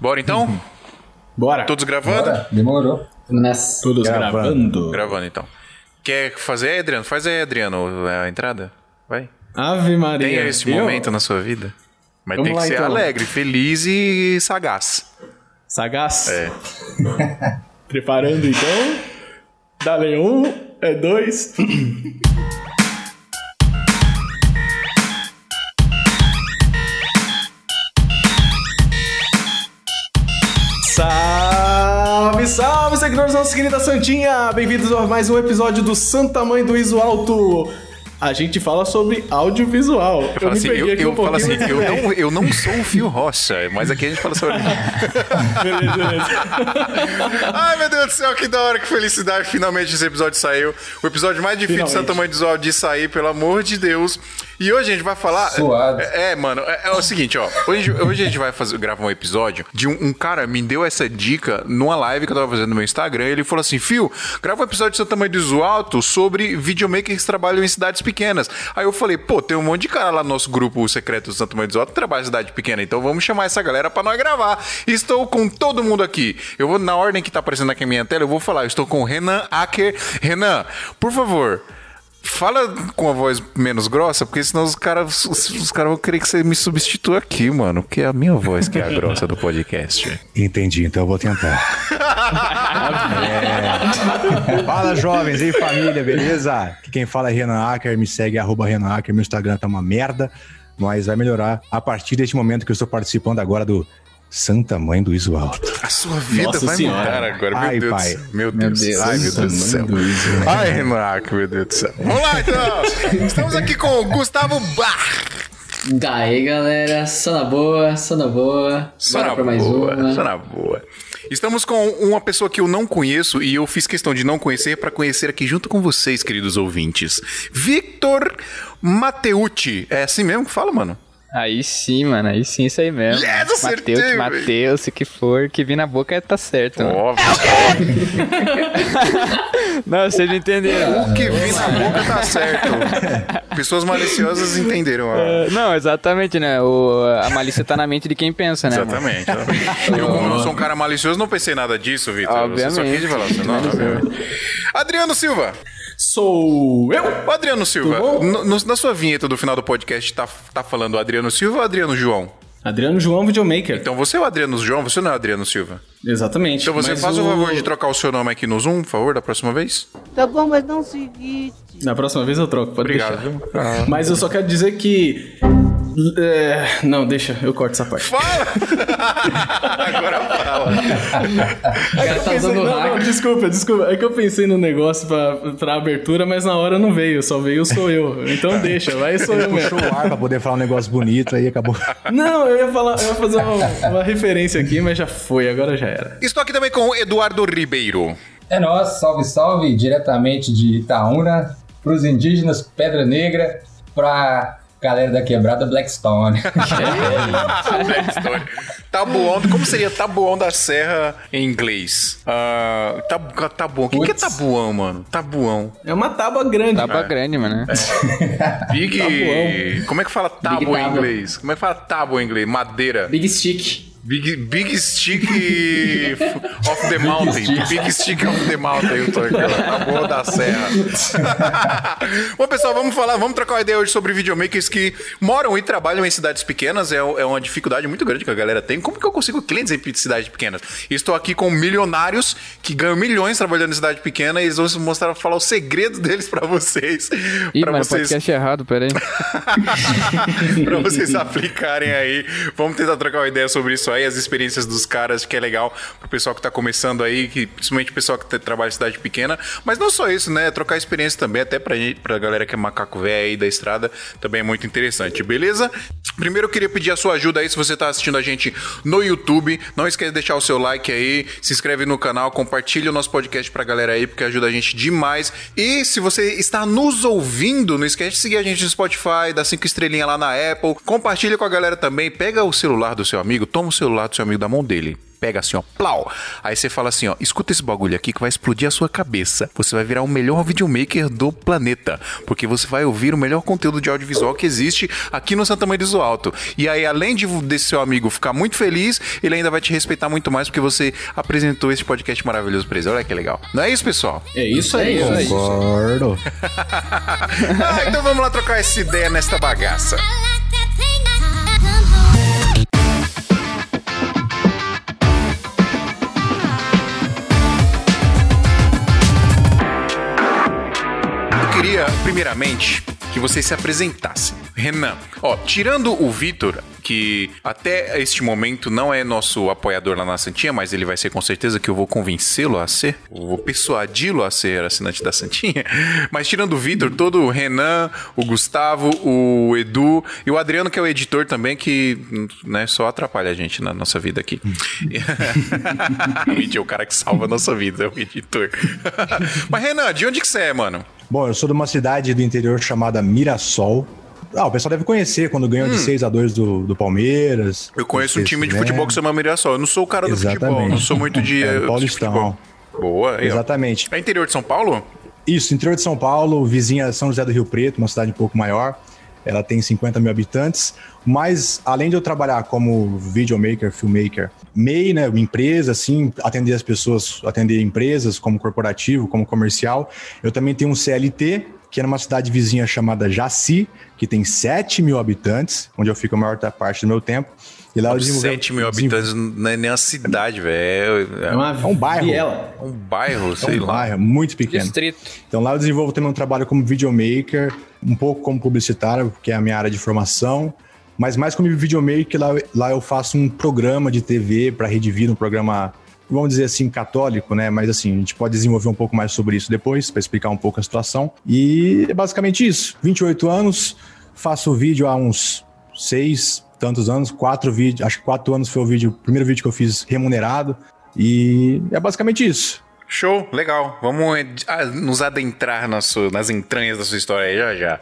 Bora então? Bora. Todos gravando? Bora, demorou. Nessa. Todos Gravando. gravando. Gravando então. Quer fazer Adriano? Faz aí, Adriano, a entrada. Vai. Ave Maria. Tenha esse Eu? momento na sua vida. Mas Vamos tem que lá, ser então. alegre, feliz e sagaz. Sagaz. É. Preparando então. Dale um, é dois. seguidores nossa querida Santinha! Bem-vindos a mais um episódio do Santa Mãe do Iso Alto. A gente fala sobre audiovisual. Eu, assim, eu, aqui eu um falo assim, eu não, eu não sou o Fio Rocha, mas aqui a gente fala sobre. Beleza, beleza. Ai, meu Deus do céu, que da hora, que felicidade. Finalmente esse episódio saiu. O episódio mais difícil de. Santa Mãe do Iso de sair, pelo amor de Deus. E hoje a gente vai falar. Suado. É, é, mano, é, é o seguinte, ó. Hoje, hoje a gente vai fazer, gravar um episódio de um, um cara me deu essa dica numa live que eu tava fazendo no meu Instagram. Ele falou assim: Fio, grava um episódio de Santa Mãe do Alto sobre videomakers que trabalham em cidades pequenas. Aí eu falei, pô, tem um monte de cara lá no nosso grupo secreto do Santa Mãe do Iso Alto que trabalha em cidade pequena. Então vamos chamar essa galera pra nós gravar. Estou com todo mundo aqui. Eu vou, na ordem que tá aparecendo aqui na minha tela, eu vou falar. Eu estou com o Renan Acker. Renan, por favor. Fala com a voz menos grossa, porque senão os caras os, os caras vão querer que você me substitua aqui, mano. Porque é a minha voz que é a grossa do podcast. Entendi, então eu vou tentar. É. Fala, jovens e família, beleza? Aqui quem fala é Renan Acker, me segue, arroba Renan Acker, meu Instagram tá uma merda, mas vai melhorar a partir deste momento que eu estou participando agora do Santa Mãe do Iso Alto. A sua vida Nossa vai Senhora. mudar agora, meu Ai, Deus pai. do céu. Meu Deus. Deus. Ai, meu Deus do céu. Ai, Renato, meu Deus do céu. Vamos lá, então. Estamos aqui com o Gustavo Bar. Daí, galera. Só na boa, só na boa. Só Bora na pra mais boa, uma. só na boa. Estamos com uma pessoa que eu não conheço e eu fiz questão de não conhecer para conhecer aqui junto com vocês, queridos ouvintes. Victor Mateucci. É assim mesmo que fala, mano? Aí sim, mano, aí sim, isso aí mesmo. Yes, acertei, Mateus. Mateus, o que for, que vir na boca é tá certo. mano. Óbvio. Não, vocês entenderam. O que vi na boca tá certo. Pessoas maliciosas entenderam. É, Não, exatamente, né? O, a malícia tá na mente de quem pensa, né? mano? Exatamente. exatamente. Eu, como não sou um cara malicioso, não pensei nada disso, Vitor. Você só quis falar assim, não, obviamente. Adriano Silva. Sou eu. O Adriano Silva, Tudo bom? no- no- na sua vinheta do final do podcast, tá, tá falando Adriano Silva ou Adriano João? Adriano João, videomaker. Então você é o Adriano João, você não é o Adriano Silva. Exatamente. Então você faz o favor de trocar o seu nome aqui no Zoom, por favor, da próxima vez? Tá bom, mas não o seguinte. Na próxima vez eu troco, pode Obrigado? Ah. Mas eu só quero dizer que. É, Não, deixa, eu corto essa parte. Fala! Agora fala. O cara tá Pensei- usando o não, não, desculpa, desculpa. É que eu pensei no negócio pra, pra abertura, mas na hora não veio, só veio sou eu. Então deixa, vai sou eu mesmo. Puxou o ar pra poder falar um negócio bonito, aí acabou. Não, eu ia falar, eu ia fazer uma, uma referência aqui, mas já foi, agora já era. Estou aqui também com o Eduardo Ribeiro. É nós, salve, salve, diretamente de Itaúna, pros indígenas Pedra Negra, pra galera da quebrada Blackstone. Backstory. Tabuão, como seria Tabuão da Serra em inglês? Ah, tab, tabuão. O que, que é tabuão, mano? Tabuão. É uma tábua grande. Tava grande, mano. Big. Tabuão. Como é que fala tábua em tábua. inglês? Como é que fala tábua em inglês? Madeira. Big Stick. Big, big Stick of the Mountain. Big Stick of the Mountain. Eu tô aqui, ó. Tabuão da Serra. Bom, pessoal, vamos falar, vamos trocar uma ideia hoje sobre videomakers que moram e trabalham em cidades pequenas. É, é uma dificuldade muito grande que a galera tem. Como que eu consigo clientes em cidades pequenas? Estou aqui com milionários que ganham milhões trabalhando em cidade pequena e eles vão mostrar, falar os segredos deles pra vocês. Ih, pra mano, vocês podcast errado, peraí. pra vocês aplicarem aí. Vamos tentar trocar uma ideia sobre isso aí, as experiências dos caras, que é legal pro pessoal que tá começando aí, que, principalmente o pessoal que tá- trabalha em cidade pequena. Mas não só isso, né? Trocar experiência também, até pra, gente, pra galera que é macaco velho aí da estrada, também é muito interessante, beleza? Primeiro eu queria pedir a sua ajuda aí, se você tá assistindo a gente no YouTube. Não esquece de deixar o seu like aí, se inscreve no canal, compartilha o nosso podcast pra galera aí, porque ajuda a gente demais. E se você está nos ouvindo, não esquece de seguir a gente no Spotify, dar cinco estrelinhas lá na Apple. Compartilha com a galera também. Pega o celular do seu amigo, toma o celular do seu amigo da mão dele. Pega assim, ó, plau. Aí você fala assim, ó, escuta esse bagulho aqui que vai explodir a sua cabeça. Você vai virar o melhor videomaker do planeta. Porque você vai ouvir o melhor conteúdo de audiovisual que existe aqui no Santa Maria do Alto. E aí, além de desse seu amigo ficar muito feliz, ele ainda vai te respeitar muito mais porque você apresentou esse podcast maravilhoso pra ele. Olha que legal. Não é isso, pessoal? É isso aí. isso aí. Concordo. ah, então vamos lá trocar essa ideia nesta bagaça. Queria, primeiramente, que vocês se apresentassem. Renan, ó, tirando o Vitor, que até este momento não é nosso apoiador lá na Santinha, mas ele vai ser com certeza que eu vou convencê-lo a ser, eu vou persuadi-lo a ser assinante da Santinha. Mas tirando o Vitor, todo o Renan, o Gustavo, o Edu e o Adriano, que é o editor também, que né, só atrapalha a gente na nossa vida aqui. o Ed é o cara que salva a nossa vida, é o editor. mas Renan, de onde que você é, mano? Bom, eu sou de uma cidade do interior chamada Mirassol. Ah, o pessoal deve conhecer quando ganhou de 6 a 2 do, do Palmeiras. Eu conheço um time de né? futebol que se chama Mirassol. Eu não sou o cara do futebol, Exatamente. não sou muito de, É, de Paulistão. futebol. Boa. Exatamente. É interior de São Paulo? Isso, interior de São Paulo, vizinha São José do Rio Preto, uma cidade um pouco maior. Ela tem 50 mil habitantes. Mas, além de eu trabalhar como videomaker, filmmaker, MEI, né, empresa, assim, atender as pessoas, atender empresas como corporativo, como comercial, eu também tenho um CLT, que é numa cidade vizinha chamada Jaci, que tem 7 mil habitantes, onde eu fico a maior parte do meu tempo. E lá eu desenvolvi... 7 mil habitantes não é nem uma cidade, velho. É, É É um bairro. viela. um bairro, É sei um lá. bairro muito pequeno. Distrito. Então lá eu desenvolvo também um trabalho como videomaker, um pouco como publicitário, que é a minha área de formação, mas mais como videomaker, lá, lá eu faço um programa de TV para Rede Vida, um programa, vamos dizer assim, católico, né? Mas assim, a gente pode desenvolver um pouco mais sobre isso depois, para explicar um pouco a situação. E é basicamente isso. 28 anos, faço vídeo há uns seis tantos anos, quatro vídeos, acho que quatro anos foi o vídeo, o primeiro vídeo que eu fiz remunerado. E é basicamente isso. Show, legal. Vamos ah, nos adentrar na sua- nas entranhas da sua história aí já já.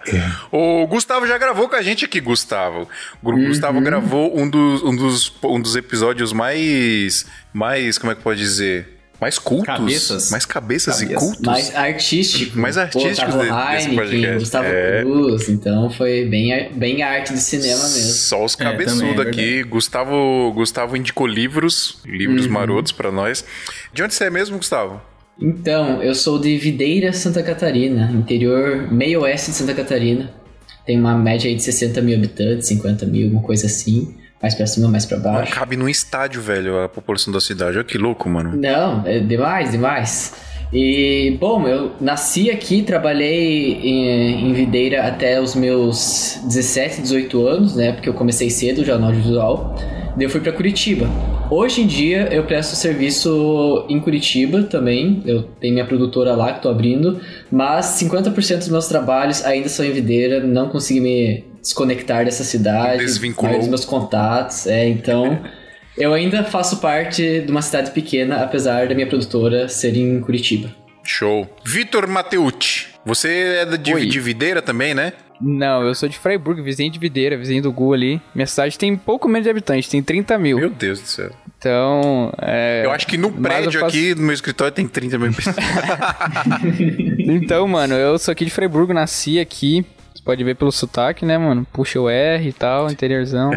O Gustavo já gravou com a gente aqui, Gustavo. O Gu- Gustavo gravou um dos, um, dos, um dos episódios mais. Mais. Como é que pode dizer? Mais cultos. Cabeças. Mais cabeças e Cabeças. cultos. Mais artístico. Mais artísticos Pô, desse Heineken, podcast. Gustavo É. Cruz. Então foi bem, bem arte de cinema mesmo. Só os É, também, cabeçudos é aqui. Gustavo, Gustavo indicou livros, livros Uhum. marotos pra nós. De onde você é mesmo, Gustavo? Então, eu sou de Videira, Santa Catarina, interior meio oeste de Santa Catarina. Tem uma média aí de 60 mil habitantes, 50 mil, alguma coisa assim. Mais pra cima, mais pra baixo. cabe num estádio, velho, a população da cidade. Olha que louco, mano. Não, é demais, demais. E, bom, eu nasci aqui, trabalhei em, em Videira até os meus 17, 18 anos, né? Porque eu comecei cedo já no audiovisual. Daí eu fui pra Curitiba. Hoje em dia eu presto serviço em Curitiba também. Eu tenho minha produtora lá que tô abrindo. Mas 50% dos meus trabalhos ainda são em Videira. Não consegui me desconectar dessa cidade. Desvinculou. mais dos meus contatos. É, então. Eu ainda faço parte de uma cidade pequena, apesar da minha produtora ser em Curitiba. Show. Vitor Mateucci. Você é de, Oi. de Videira também, né? Não, eu sou de Freiburg, vizinho de Videira, vizinho do Gu ali. Minha cidade tem pouco menos de habitantes, tem 30 mil. Meu Deus do céu. Então, é... Eu acho que no prédio faço- aqui, no meu escritório, tem 30 mil pessoas. Então, mano, eu sou aqui de Freiburg, nasci aqui. Você pode ver pelo sotaque, né, mano? Puxa o R e tal, interiorzão.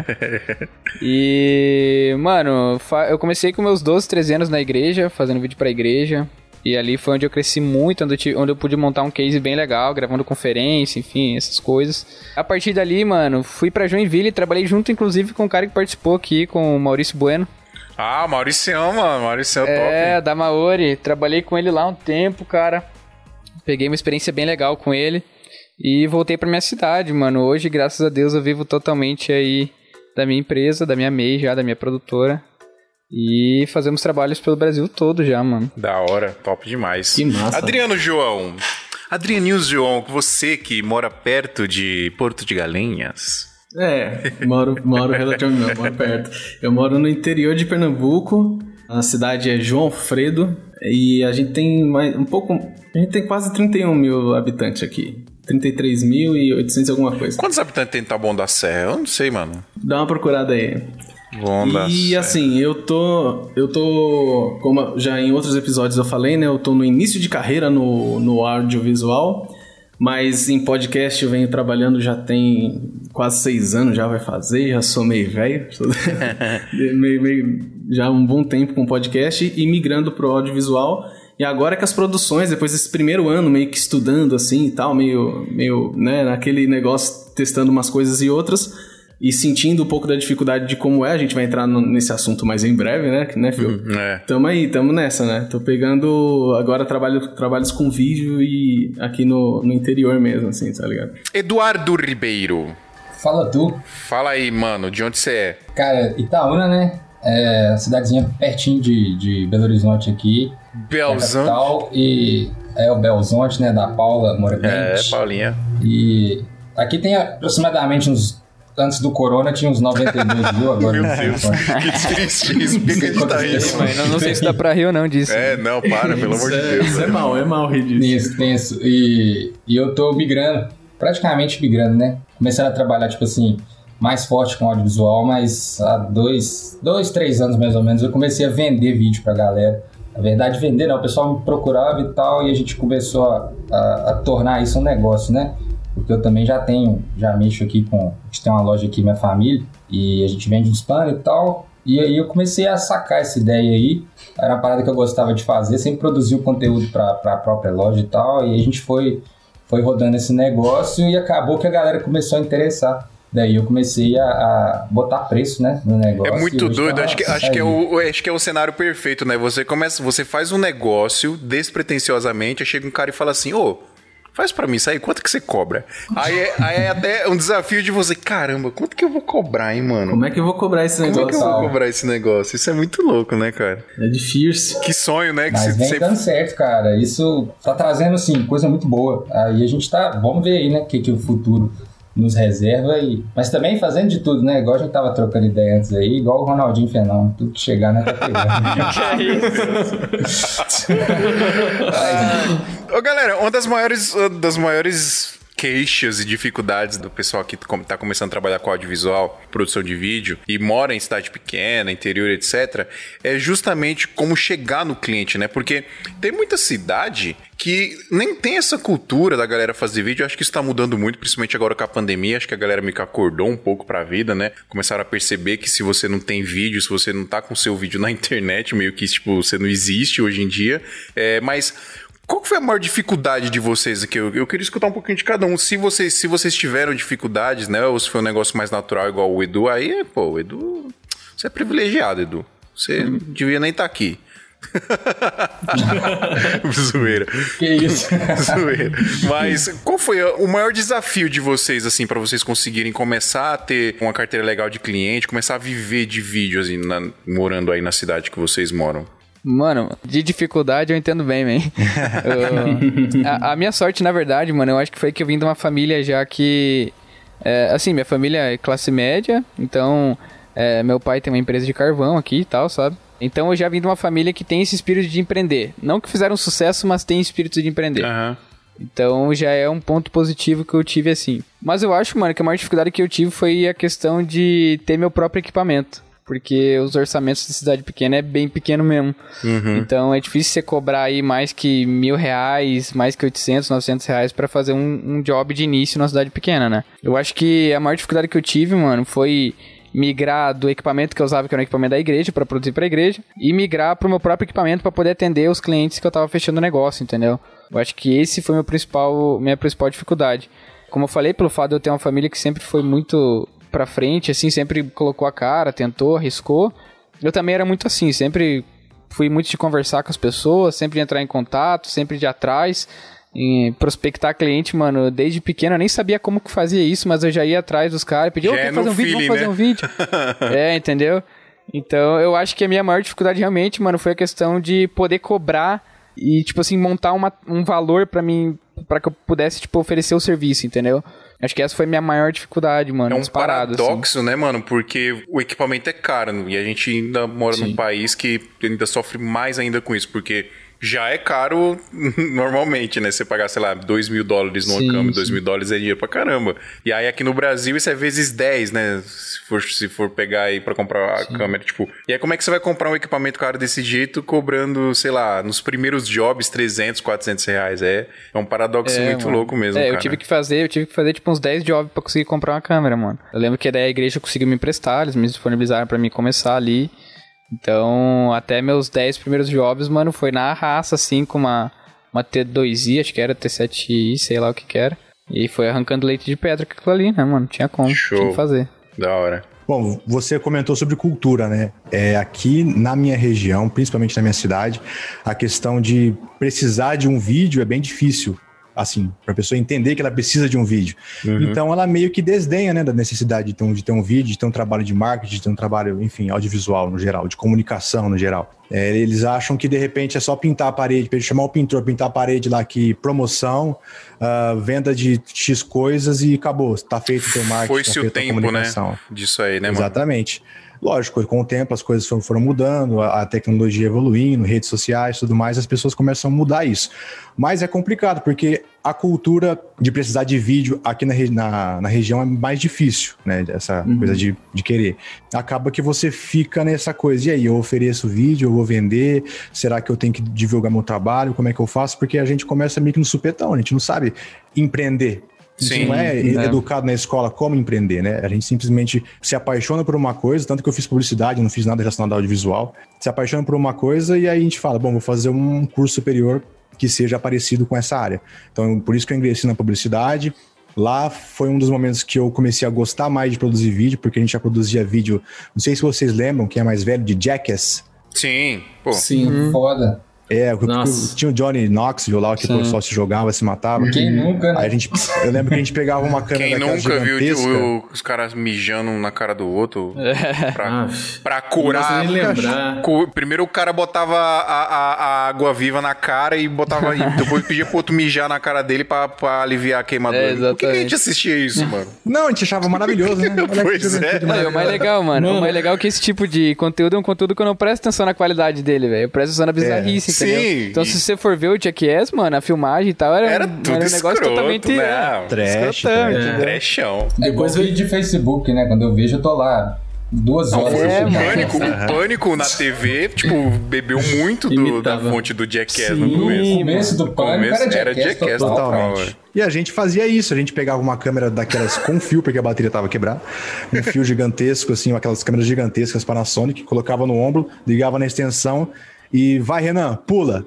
e, mano, eu comecei com meus 12, 13 anos na igreja, fazendo vídeo pra igreja. E ali foi onde eu cresci muito, onde eu, tive- onde eu pude montar um case bem legal, gravando conferência, enfim, essas coisas. A partir dali, mano, fui pra Joinville e trabalhei junto, inclusive, com o cara que participou aqui, com o Maurício Bueno. ah, Mauricião, mano. Mauricião É, top. da Maori. Trabalhei com ele lá um tempo, cara. Peguei uma experiência bem legal com ele. E voltei pra minha cidade, mano. Hoje, graças a Deus, eu vivo totalmente aí da minha empresa, da minha MEI já, da minha produtora. E fazemos trabalhos pelo Brasil todo já, mano. Da hora, top demais. Que massa. Adriano João. Adrianinho João, você que mora perto de Porto de Galinhas. É, moro, moro relativamente, moro perto. Eu moro no interior de Pernambuco, a cidade é João Alfredo, e a gente tem mais, um pouco, a gente tem quase 31 mil habitantes aqui. 33.800 e alguma coisa. Quantos habitantes tem Taboão da Serra? Eu não sei, mano. Dá uma procurada aí. Vão dar E assim, eu tô. Eu tô. Como já em outros episódios eu falei, né? Eu tô no início de carreira no, no audiovisual. Mas em podcast eu venho trabalhando já tem quase seis anos, já vai fazer, já sou meio velho. meio, meio- já um bom tempo com podcast e migrando pro audiovisual. E agora que as produções, depois desse primeiro ano, meio que estudando assim e tal, meio, meio, né, naquele negócio, testando umas coisas e outras, e sentindo um pouco da dificuldade de como é, a gente vai entrar no- nesse assunto mais em breve, né, né, Phil? É. Tamo aí, tamo nessa, né? Tô pegando agora trabalho, trabalhos com vídeo e aqui no, no interior mesmo, assim, tá ligado? Eduardo Ribeiro. Fala tu. Fala aí, mano, de onde você é? Cara, Itaúna, né? É, cidadezinha pertinho de, de Belo Horizonte aqui. é Belzão. capital, e é o Belzonte, né? Da Paula É, Moravente. Paulinha. E aqui tem aproximadamente uns. Antes do Corona tinha uns 92 mil, agora Meu não sei Deus, que tristíssimo. Por que, que a gente tá rindo? Não, não sei se dá pra rir ou não disso. É, não, para, pelo amor de Isso é- Deus. Isso é mal, é mal rir disso. Tenso, tenso. E, e eu tô migrando, praticamente migrando, né? Começando a trabalhar, tipo assim, mais forte com audiovisual, mas há dois, dois, três anos mais ou menos eu comecei a vender vídeo pra galera. Na verdade, vender não, o pessoal me procurava e tal, e a gente começou a, a, a tornar isso um negócio, né? Porque eu também já tenho, já mexo aqui com. A gente tem uma loja aqui, minha família, e a gente vende uns panos e tal. E aí eu comecei a sacar essa ideia aí. Era uma parada que eu gostava de fazer, sempre produzir o conteúdo para a própria loja e tal. E a gente foi, foi rodando esse negócio e acabou que a galera começou a interessar. Daí eu comecei a, a botar preço, né, no negócio. É muito hoje doido, tá acho que, acho, que é o, acho que é o cenário perfeito, né? Você começa, você faz um negócio despretensiosamente, aí chega um cara e fala assim, ô, faz pra mim isso aí, quanto que você cobra? Aí é, aí é até um desafio de você, caramba, quanto que eu vou cobrar, hein, mano? Como é que eu vou cobrar esse Como é que negócio? eu vou cobrar esse negócio? Isso é muito louco, né, cara? É difícil. Que sonho, né? Que Mas vem dando certo, cara. Isso tá trazendo, assim, coisa muito boa. Aí a gente tá. Vamos ver aí, né? O que, que o futuro nos reserva. E... Mas também fazendo de tudo, né? Igual a gente tava trocando ideia antes aí, igual o Ronaldinho Fenômeno. Tudo que chegar, né? Tá pegando. Ô, galera, uma das maiores, uma das maiores queixas e dificuldades do pessoal que com- tá começando a trabalhar com audiovisual, produção de vídeo e mora em cidade pequena, interior, etc, é justamente como chegar no cliente, né? Porque tem muita cidade que nem tem essa cultura da galera fazer vídeo. Eu acho que isso tá mudando muito, principalmente agora com a pandemia. Acho que a galera que acordou um pouco pra vida, né? Começaram a perceber que se você não tem vídeo, se você não tá com seu vídeo na internet, meio que, tipo, você não existe hoje em dia. É, mas qual foi a maior dificuldade de vocês aqui? Eu, eu queria escutar um pouquinho de cada um. Se vocês, se vocês tiveram dificuldades, né? Ou se foi um negócio mais natural igual o Edu, aí, pô, o Edu. Você é privilegiado, Edu. Você não devia nem estar aqui. Zoeira. que isso? Zoeira. Mas qual foi o maior desafio de vocês, assim, pra vocês conseguirem começar a ter uma carteira legal de cliente, começar a viver de vídeo, assim, na- morando aí na cidade que vocês moram? Mano, de dificuldade eu entendo bem, man. Eu- a, a minha sorte, na verdade, mano, eu acho que foi que eu vim de uma família já que. é, assim, minha família é classe média, então. é, meu pai tem uma empresa de carvão aqui e tal, sabe? Então eu já vim de uma família que tem esse espírito de empreender. Não que fizeram sucesso, mas tem espírito de empreender. Aham. Então já é um ponto positivo que eu tive assim. Mas eu acho, mano, que a maior dificuldade que eu tive foi a questão de ter meu próprio equipamento. Porque os orçamentos de cidade pequena é bem pequeno mesmo. Então é difícil você cobrar aí mais que mil reais, mais que 800, 900 reais pra fazer um, um job de início numa cidade pequena, né? Eu acho que a maior dificuldade que eu tive, mano, foi migrar do equipamento que eu usava, que era o equipamento da igreja, pra produzir pra igreja, e migrar pro meu próprio equipamento pra poder atender os clientes que eu tava fechando o negócio, entendeu? Eu acho que esse foi meu principal, minha principal dificuldade. Como eu falei, pelo fato de eu ter uma família que sempre foi muito pra frente, assim, sempre colocou a cara, tentou, arriscou. Eu também era muito assim, sempre fui muito de conversar com as pessoas, sempre de entrar em contato, sempre de atrás, em prospectar cliente, mano. Desde pequeno eu nem sabia como que fazia isso, mas eu já ia atrás dos caras, pedia, ô, é quer fazer um vídeo, feeling, vamos fazer né? um vídeo. é, entendeu? Então eu acho que a minha maior dificuldade realmente, mano, foi a questão de poder cobrar e, tipo assim, montar uma, um valor pra mim, pra que eu pudesse, tipo, oferecer o serviço, entendeu? Acho que essa foi a minha maior dificuldade, mano. É um assim. paradoxo, né, mano? Porque o equipamento é caro e a gente ainda mora num Sim. país que ainda sofre mais ainda com isso, porque já é caro normalmente, né? Você pagar, sei lá, 2 mil dólares numa Sim, câmera, 2 sim. mil dólares é dinheiro pra caramba. E aí aqui no Brasil isso é vezes 10, né? Se for, se for pegar aí pra comprar a câmera, tipo. E aí como é que você vai comprar um equipamento caro desse jeito cobrando, sei lá, nos primeiros jobs 300, 400 reais? É, é um paradoxo É, muito mano. louco mesmo, É, cara. eu tive que fazer, eu tive que fazer tipo uns 10 jobs pra conseguir comprar uma câmera, mano. Eu lembro que daí a igreja conseguiu me emprestar, eles me disponibilizaram pra mim começar ali. Então, até meus 10 primeiros jobs, mano, foi na raça, assim, com uma, uma T2i, acho que era T7i, sei lá o que que era. E foi arrancando leite de pedra com aquilo ali, né, mano? Tinha como, Show. tinha que fazer. Da hora. Bom, você comentou sobre cultura, né? É, aqui na minha região, principalmente na minha cidade, a questão de precisar de um vídeo é bem difícil. Assim, para a pessoa entender que ela precisa de um vídeo. Então, ela meio que desdenha, né, da necessidade de ter, um, de ter um vídeo, de ter um trabalho de marketing, de ter um trabalho, enfim, audiovisual no geral, de comunicação no geral. É, eles acham que de repente é só pintar a parede, chamar o pintor, pintar a parede lá que promoção, ah, venda de X coisas e acabou. Tá feito o teu marketing, Foi-se tá o tempo, né? Disso aí, né, mano? Exatamente. Lógico, com o tempo as coisas foram, foram mudando, a, a tecnologia evoluindo, redes sociais tudo mais, as pessoas começam a mudar isso. Mas é complicado, porque a cultura de precisar de vídeo aqui na, na, na região é mais difícil, né? Essa coisa de, de querer. Acaba que você fica nessa coisa, e aí, eu ofereço vídeo, eu vou vender, será que eu tenho que divulgar meu trabalho, como é que eu faço? Porque a gente começa meio que no supetão, a gente não sabe empreender. Sim, não é né? educado na escola como empreender, né? A gente simplesmente se apaixona por uma coisa, tanto que eu fiz publicidade, não fiz nada relacionado ao audiovisual. Se apaixona por uma coisa e aí a gente fala, bom, vou fazer um curso superior que seja parecido com essa área. Então, por isso que eu ingressei na publicidade. Lá foi um dos momentos que eu comecei a gostar mais de produzir vídeo, porque a gente já produzia vídeo. Não sei se vocês lembram, quem é mais velho, de Jackass. Sim, pô. Sim. Foda. É, Nossa. tinha o Johnny Knoxville lá, que o pessoal se jogava, se matava. Quem nunca, né? Aí a gente, eu lembro que a gente pegava uma câmera Quem nunca viu gigantesca. o- os caras mijando um na cara do outro pra, Ah, pra Não curar? nem lembrar. Primeiro o cara botava a, a- a água viva na cara e botava. e depois pedia pro outro mijar na cara dele pra, pra aliviar a queimadura. É, Por que que a gente assistia isso, mano? Não, a gente achava maravilhoso, né? Pois é. Não, o mais legal, mano, o mais legal é que esse tipo de conteúdo é um conteúdo que eu não presto atenção na qualidade dele, velho. Eu presto atenção na bizarrice, É. entendeu? Sim. Então, se você for ver o Jackass, mano, a filmagem e tal, era, Era um- tudo era um negócio escroto, totalmente... né? Trash, escrotão, trash. entendeu? Trechão. É Depois veio- de Facebook, né? Quando eu vejo, eu tô lá duas Não, horas. foi É, o mano. pânico, o pânico na TV, tipo, bebeu muito do- da fonte do Jackass Sim, no começo. No começo do pânico começo era Jackass Jackass total. total. Totalmente. E a gente fazia isso, a gente pegava uma câmera daquelas com fio, porque a bateria tava quebrada, um fio gigantesco, assim, aquelas câmeras gigantescas Panasonic, colocava no ombro, ligava na extensão e vai, Renan, pula.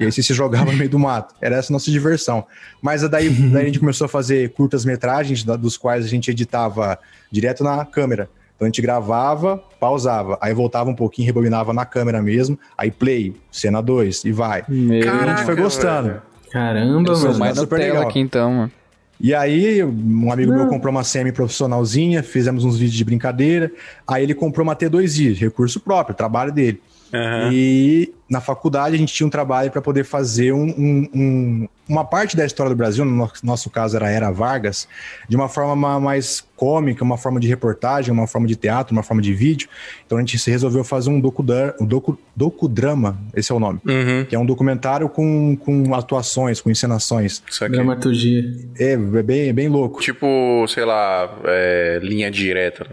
E aí você se jogava no meio do mato. Era essa a nossa diversão. Mas daí, daí a gente começou a fazer curtas-metragens, da- dos quais a gente editava direto na câmera. Então a gente gravava, pausava, aí voltava um pouquinho, rebobinava na câmera mesmo, aí play, cena 2 e vai. Meu, E a gente Caraca, foi gostando. velho. Caramba, eu sou mano. mais super Nutella legal. aqui então, mano. E aí, um amigo meu comprou uma semi-profissionalzinha, fizemos uns vídeos de brincadeira. Aí ele comprou uma T2i, recurso próprio, trabalho dele. Aham. E na faculdade a gente tinha um trabalho para poder fazer um- um- um- uma parte da história do Brasil, no nosso- caso era a Era Vargas, de uma forma ma- mais cômica, uma forma de reportagem, uma forma de teatro, uma forma de vídeo. Então a gente se resolveu fazer um, docudar, um docu, docudrama, esse é o nome, Uhum. que é um documentário com, com atuações, com encenações. Isso aqui. Dramaturgia. É, é bem, é bem louco. Tipo, sei lá, é, linha direta.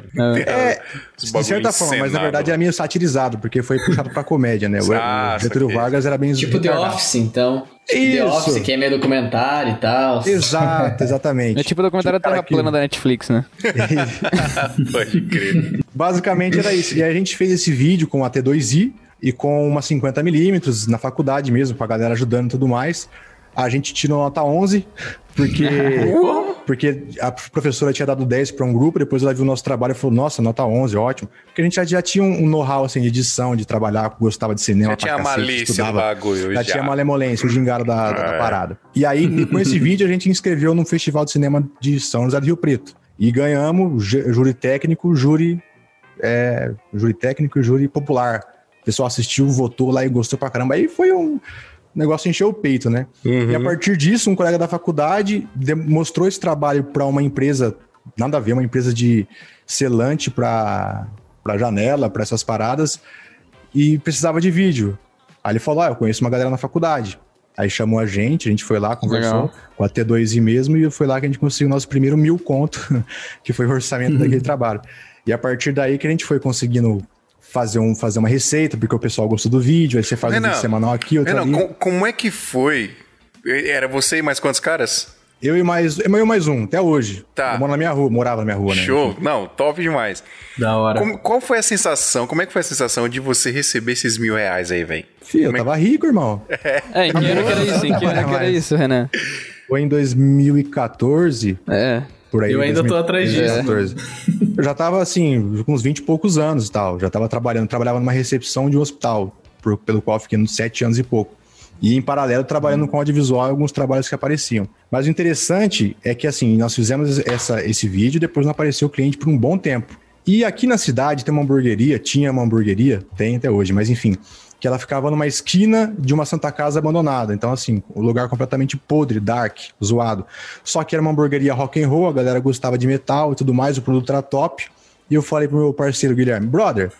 É, Os de certa forma, mas na verdade era meio satirizado, porque foi puxado pra comédia, né? O, Ah, Getúlio. Vargas era bem Tipo The. Office, então. Tipo The Isso. Office, que é meio documentário e tal. Exato, exatamente. É tipo o documentário da Cara, Terra que- Plana da Netflix, né? Pode crer. Basicamente era isso. E aí a gente fez esse vídeo com a T2i e com uma 50mm na faculdade mesmo, com a galera ajudando e tudo mais. A gente tirou nota 11, porque, porque a professora tinha dado 10 para um grupo, depois ela viu o nosso trabalho e falou, nossa, nota 11, ótimo. Porque a gente já, já tinha um know-how assim, de edição, de trabalhar, gostava de cinema Já tinha cacete, malícia estudava. bagulho, Já, já. tinha malemolência, o gingaro da, da É. parada. E aí, com esse vídeo, a gente inscreveu num festival de cinema de São José do Rio Preto. E ganhamos júri técnico, júri é, júri técnico e júri popular. O pessoal assistiu, votou lá e gostou pra caramba. Aí foi um negócio encheu o peito, né? E a partir disso, um colega da faculdade de- mostrou esse trabalho para uma empresa, nada a ver, uma empresa de selante para janela, para essas paradas, e precisava de vídeo. Aí ele falou: Ah, eu conheço uma galera na faculdade. Aí chamou a gente, a gente foi lá, conversou Legal. com a T2i mesmo, e foi lá que a gente conseguiu o nosso primeiro mil conto, que foi o orçamento daquele trabalho. E a partir daí que a gente foi conseguindo fazer, um, fazer uma receita, porque o pessoal gostou do vídeo, aí você faz um Renan, vídeo semanal aqui, outro Renan, ali. com- como é que foi? Era você e mais quantos caras? Eu e mais, eu e mais um, até hoje. Tá. Eu moro na minha rua, morava na minha rua, né? Show. Não, top demais. Da hora. Como- qual foi a sensação? Como é que foi a sensação de você receber esses mil reais aí, velho? Filho, eu é tava rico, irmão. É, em que ano que era isso? Em que ano que era isso, Renan? Foi em 2014, É. por aí. Eu ainda tô atrás disso. 2014. Eu já tava, assim, com uns 20 e poucos anos e tal. Já tava trabalhando, trabalhava numa recepção de um hospital, por- pelo qual eu fiquei uns 7 anos e pouco. E em paralelo, trabalhando com audiovisual alguns trabalhos que apareciam. Mas o interessante é que, assim, nós fizemos essa, esse vídeo depois não apareceu o cliente por um bom tempo. E aqui na cidade tem uma hamburgueria, tinha uma hamburgueria, tem até hoje, mas enfim, que ela ficava numa esquina de uma Santa Casa abandonada. Então, assim, o lugar completamente podre, dark, zoado. Só que era uma hamburgueria rock and roll, a galera gostava de metal e tudo mais, o produto era top. E eu falei pro meu parceiro Guilherme, brother,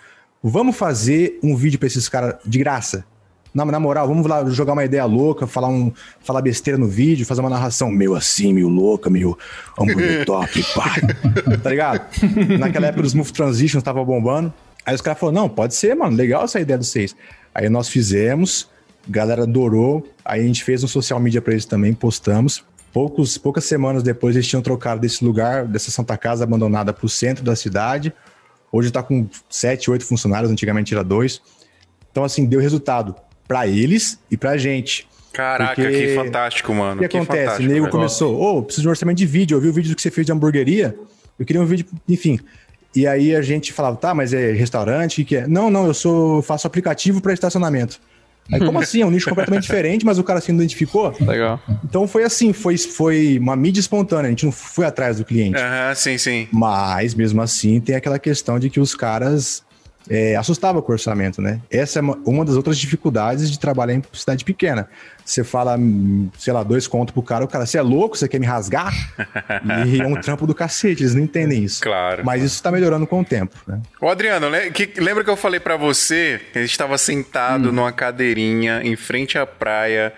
vamos fazer um vídeo pra esses caras de graça. Na, na moral, vamos lá jogar uma ideia louca, falar, um, falar besteira no vídeo, fazer uma narração meio assim, meio louca, meio hambúrguer top, pá. tá ligado? Naquela época os Smooth Transitions tava bombando. Aí os caras falaram, não, pode ser, mano, legal essa ideia de vocês. Aí nós fizemos, galera adorou, aí a gente fez um social media pra eles também, postamos. Poucos, poucas semanas depois eles tinham trocado desse lugar, dessa Santa Casa abandonada pro centro da cidade. Hoje tá com sete, oito funcionários, antigamente era dois. Então, assim, deu resultado pra eles e pra gente. Caraca, Porque- que fantástico, O mano. que que acontece? O nego começou, ô, preciso de um orçamento de vídeo, eu vi o vídeo que você fez de hamburgueria, eu queria um vídeo, enfim. E aí a gente falava, tá, mas é restaurante, o que que é? Não, não, eu sou, faço aplicativo para estacionamento. Aí, como assim? É um nicho completamente diferente, mas o cara se identificou. Legal. Então foi assim, foi, foi uma mídia espontânea, a gente não foi atrás do cliente. Aham, sim, sim. Mas, mesmo assim, tem aquela questão de que os caras é, assustavam com o orçamento, né? Essa é uma, uma das outras dificuldades de trabalhar em cidade pequena. Você fala, hum, sei lá, dois contos pro cara, o cara, você é louco, você quer me rasgar? e é um trampo do cacete, eles não entendem isso. Claro. Mas isso tá melhorando com o tempo, né? Ô, Adriano, lembra que eu falei pra você que a gente tava sentado Hum. numa cadeirinha em frente à praia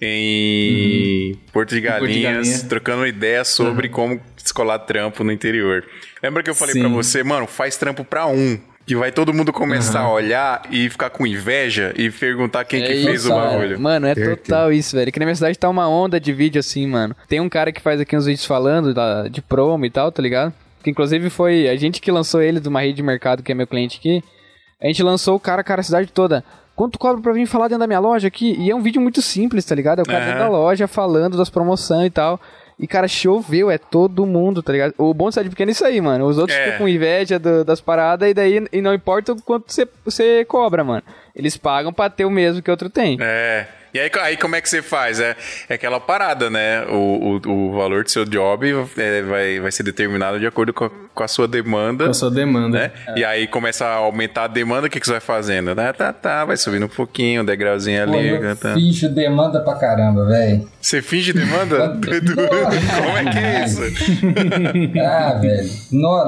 em Porto de Porto de Galinhas, Galinha. trocando ideia sobre como descolar trampo no interior. Lembra que eu falei pra você, mano, faz trampo pra um. Que vai todo mundo começar a olhar e ficar com inveja e perguntar quem que É fez isso, o cara. bagulho. Mano, é Certeza. total isso, velho. Que na minha cidade tá uma onda de vídeo assim, mano. Tem um cara que faz aqui uns vídeos falando da- de promo e tal, tá ligado? Que inclusive foi a gente que lançou ele de uma rede de mercado que é meu cliente aqui. A gente lançou o cara, cara, a cidade toda. Quanto cobra pra vir falar dentro da minha loja aqui? E é um vídeo muito simples, tá ligado? É o cara Aham. dentro da loja falando das promoções e tal. E, cara, choveu, é todo mundo, tá ligado? O bom de cidade pequena é isso aí, mano. Os outros É. ficam com inveja do- das paradas e daí e não importa o quanto você- cobra, mano. Eles pagam pra ter o mesmo que outro tem. É. E aí, aí como é que você faz? É, é aquela parada, né? O, o, o valor do seu job é, vai, vai ser determinado de acordo com a, com a sua demanda. Com a sua demanda. né? E aí começa a aumentar a demanda, o que, que você vai fazendo? Né? Tá, tá, vai subindo um pouquinho, um degrauzinho Pô, ali. eu tá. finjo demanda pra caramba, velho. Você finge demanda? Como é que é isso? Ah, velho.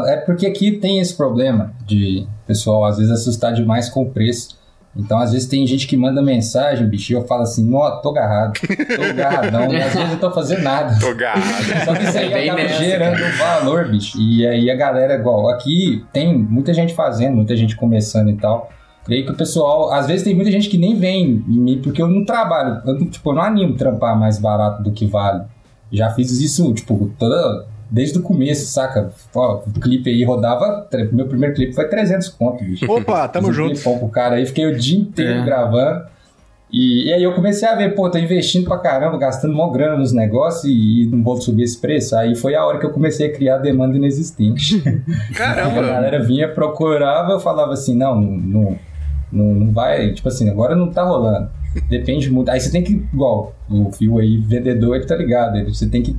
É porque aqui tem esse problema de pessoal às vezes assustar demais com o preço. Então, às vezes tem gente que manda mensagem, bicho, e eu falo assim, nó, tô agarrado, tô agarradão, e às vezes eu tô fazendo nada. Tô garrado. Só que isso aí É bem acaba nessa, gerando valor, bicho. E aí a galera, igual, aqui tem muita gente fazendo, muita gente começando e tal. Creio que o pessoal, às vezes tem muita gente que nem vem em mim, porque eu não trabalho, eu, não- tipo, eu não animo trampar mais barato do que vale. Já fiz isso, tipo, toda, desde o começo, saca? Ó, o clipe aí rodava, meu primeiro clipe foi 300 conto, bicho. Opa, tamo Fiz um junto. pro cara aí, fiquei o dia inteiro É. gravando. E, e aí eu comecei a ver, pô, tô investindo pra caramba, gastando mó grana nos negócios e, e não vou subir esse preço. Aí foi a hora que eu comecei a criar demanda inexistente. a Caramba! galera vinha, procurava, eu falava assim, não, não, não, não vai, tipo assim, agora não tá rolando. Depende muito. Aí você tem que, igual, o fio aí, vendedor, ele tá ligado, ele, você tem que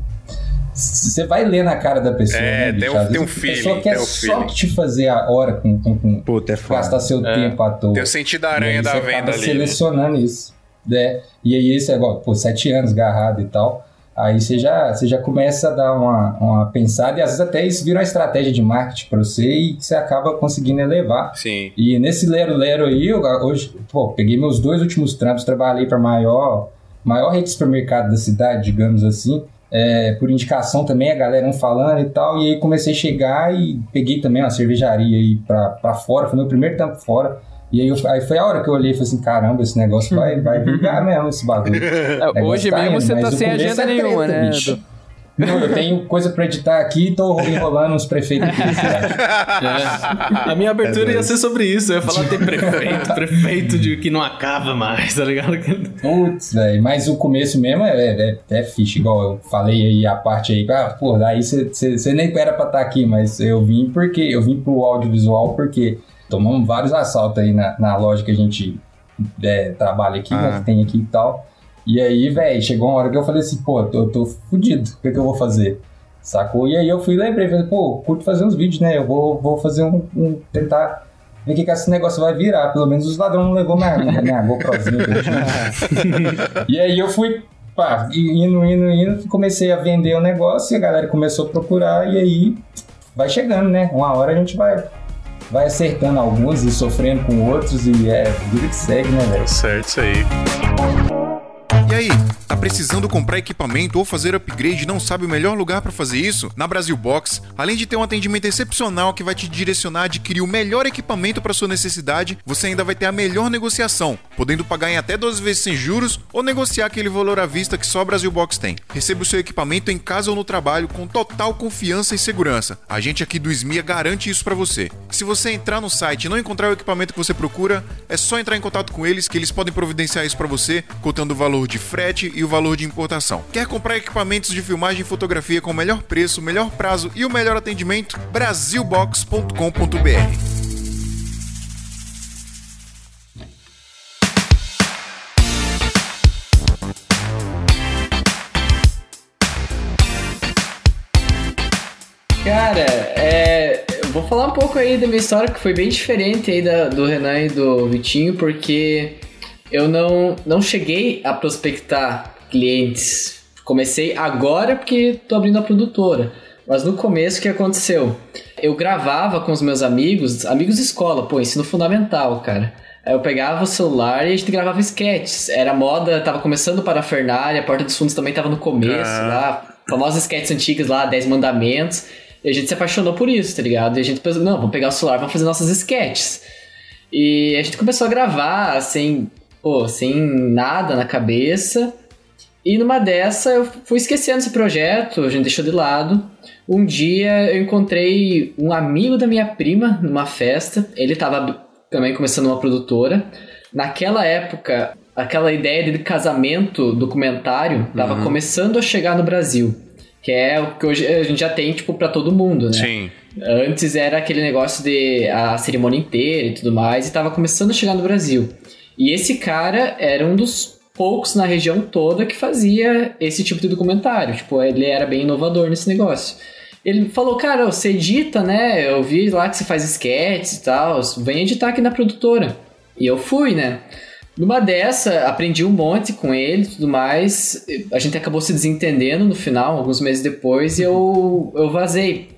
você vai ler na cara da pessoa, É, né, tem um- tem um vezes a pessoa feeling, quer um só feeling. te fazer a hora com, com, com Puta, é foda. gastar seu tempo à toa. Tem o sentido da E aranha aí da você venda acaba ali. né? selecionando isso. né? E aí esse é igual, pô, sete anos agarrado e tal. Aí você já, você já começa a dar uma, uma pensada e às vezes até isso vira uma estratégia de marketing para você e você acaba conseguindo elevar. Sim. E nesse lero-lero aí, eu, hoje, pô, peguei meus dois últimos trampos, trabalhei para maior, maior rede de supermercado da cidade, digamos assim. É, por indicação também, a galera um falando e tal. E aí comecei a chegar e peguei também uma cervejaria aí pra, pra fora, foi meu primeiro tempo fora. E aí, eu, aí foi a hora que eu olhei e falei assim: caramba, esse negócio vai, vai vingar mesmo, esse bagulho. É, hoje tá mesmo indo, você tá o sem agenda é treta, nenhuma, né? bicho. Não, eu tenho coisa pra editar aqui e tô enrolando os prefeitos aqui cidade. É. A minha abertura ia ser sobre isso. Eu ia falar tem prefeito, prefeito de que não acaba mais, tá ligado? Putz, velho, mas o começo mesmo é, é, é ficha, igual eu falei aí a parte aí, ah, pô, daí você nem era pra estar aqui, mas eu vim porque, eu vim pro audiovisual porque tomamos vários assaltos aí na, na loja que a gente é, trabalha aqui, né, Ah. que tem aqui e tal. E aí, velho, chegou uma hora que eu falei assim, pô, eu tô fudido, o que, que eu vou fazer? Sacou? E aí eu fui lembrei, falei, pô, curto fazer uns vídeos, né? Eu vou, vou fazer um, um- tentar ver o que, que esse negócio vai virar. Pelo menos os ladrões não levou minha, minha GoProzinha que eu tinha. E aí eu fui, pá, indo, indo, indo, comecei a vender o negócio e a galera começou a procurar e aí vai chegando, né? Uma hora a gente vai, vai acertando alguns e sofrendo com outros e é vida que segue, né, velho? Certo, isso aí. E aí, tá precisando comprar equipamento ou fazer upgrade e não sabe o melhor lugar pra fazer isso? Na Brasil Box, além de ter um atendimento excepcional que vai te direcionar a adquirir o melhor equipamento para sua necessidade, você ainda vai ter a melhor negociação, podendo pagar em até 12 vezes sem juros ou negociar aquele valor à vista que só a Brasil Box tem. Receba o seu equipamento em casa ou no trabalho com total confiança e segurança. A gente aqui do SMIA garante isso pra você. Se você entrar no site e não encontrar o equipamento que você procura, é só entrar em contato com eles que eles podem providenciar isso pra você, contando o valor de frete e o valor de importação. Quer comprar equipamentos de filmagem e fotografia com o melhor preço, melhor prazo e o melhor atendimento? Brasilbox.com.br Cara, é, vou falar um pouco aí da minha história, que foi bem diferente aí da, do Renan e do Vitinho, porque eu não, não cheguei a prospectar clientes. Comecei agora porque tô abrindo a produtora. Mas no começo, o que aconteceu? Eu gravava com os meus amigos, amigos de escola, pô, ensino fundamental, cara. Aí eu pegava o celular e a gente gravava sketches. Era moda, tava começando para a Fernália, a Porta dos Fundos também tava no começo Ah. lá. Famosas sketches antigas lá, 10 Mandamentos. E a gente se apaixonou por isso, tá ligado? E a gente pensou, não, vamos pegar o celular, vamos fazer nossas sketches. E a gente começou a gravar, sem, pô, sem nada na cabeça. E numa dessa eu fui esquecendo esse projeto, a gente deixou de lado. Um dia eu encontrei um amigo da minha prima numa festa. Ele tava também começando uma produtora. Naquela época, aquela ideia de casamento documentário tava começando a chegar no Brasil. Que é o que hoje a gente já tem, tipo, pra todo mundo, né? Sim. Antes era aquele negócio de a cerimônia inteira e tudo mais, e tava começando a chegar no Brasil. E esse cara era um dos poucos na região toda que fazia esse tipo de documentário. Tipo, ele era bem inovador nesse negócio. Ele falou, cara, você edita, né? Eu vi lá que você faz sketches e tal, vem editar aqui na produtora. E eu fui, né? Numa dessa, aprendi um monte com ele e tudo mais. A gente acabou se desentendendo no final, alguns meses depois, e eu, eu vazei.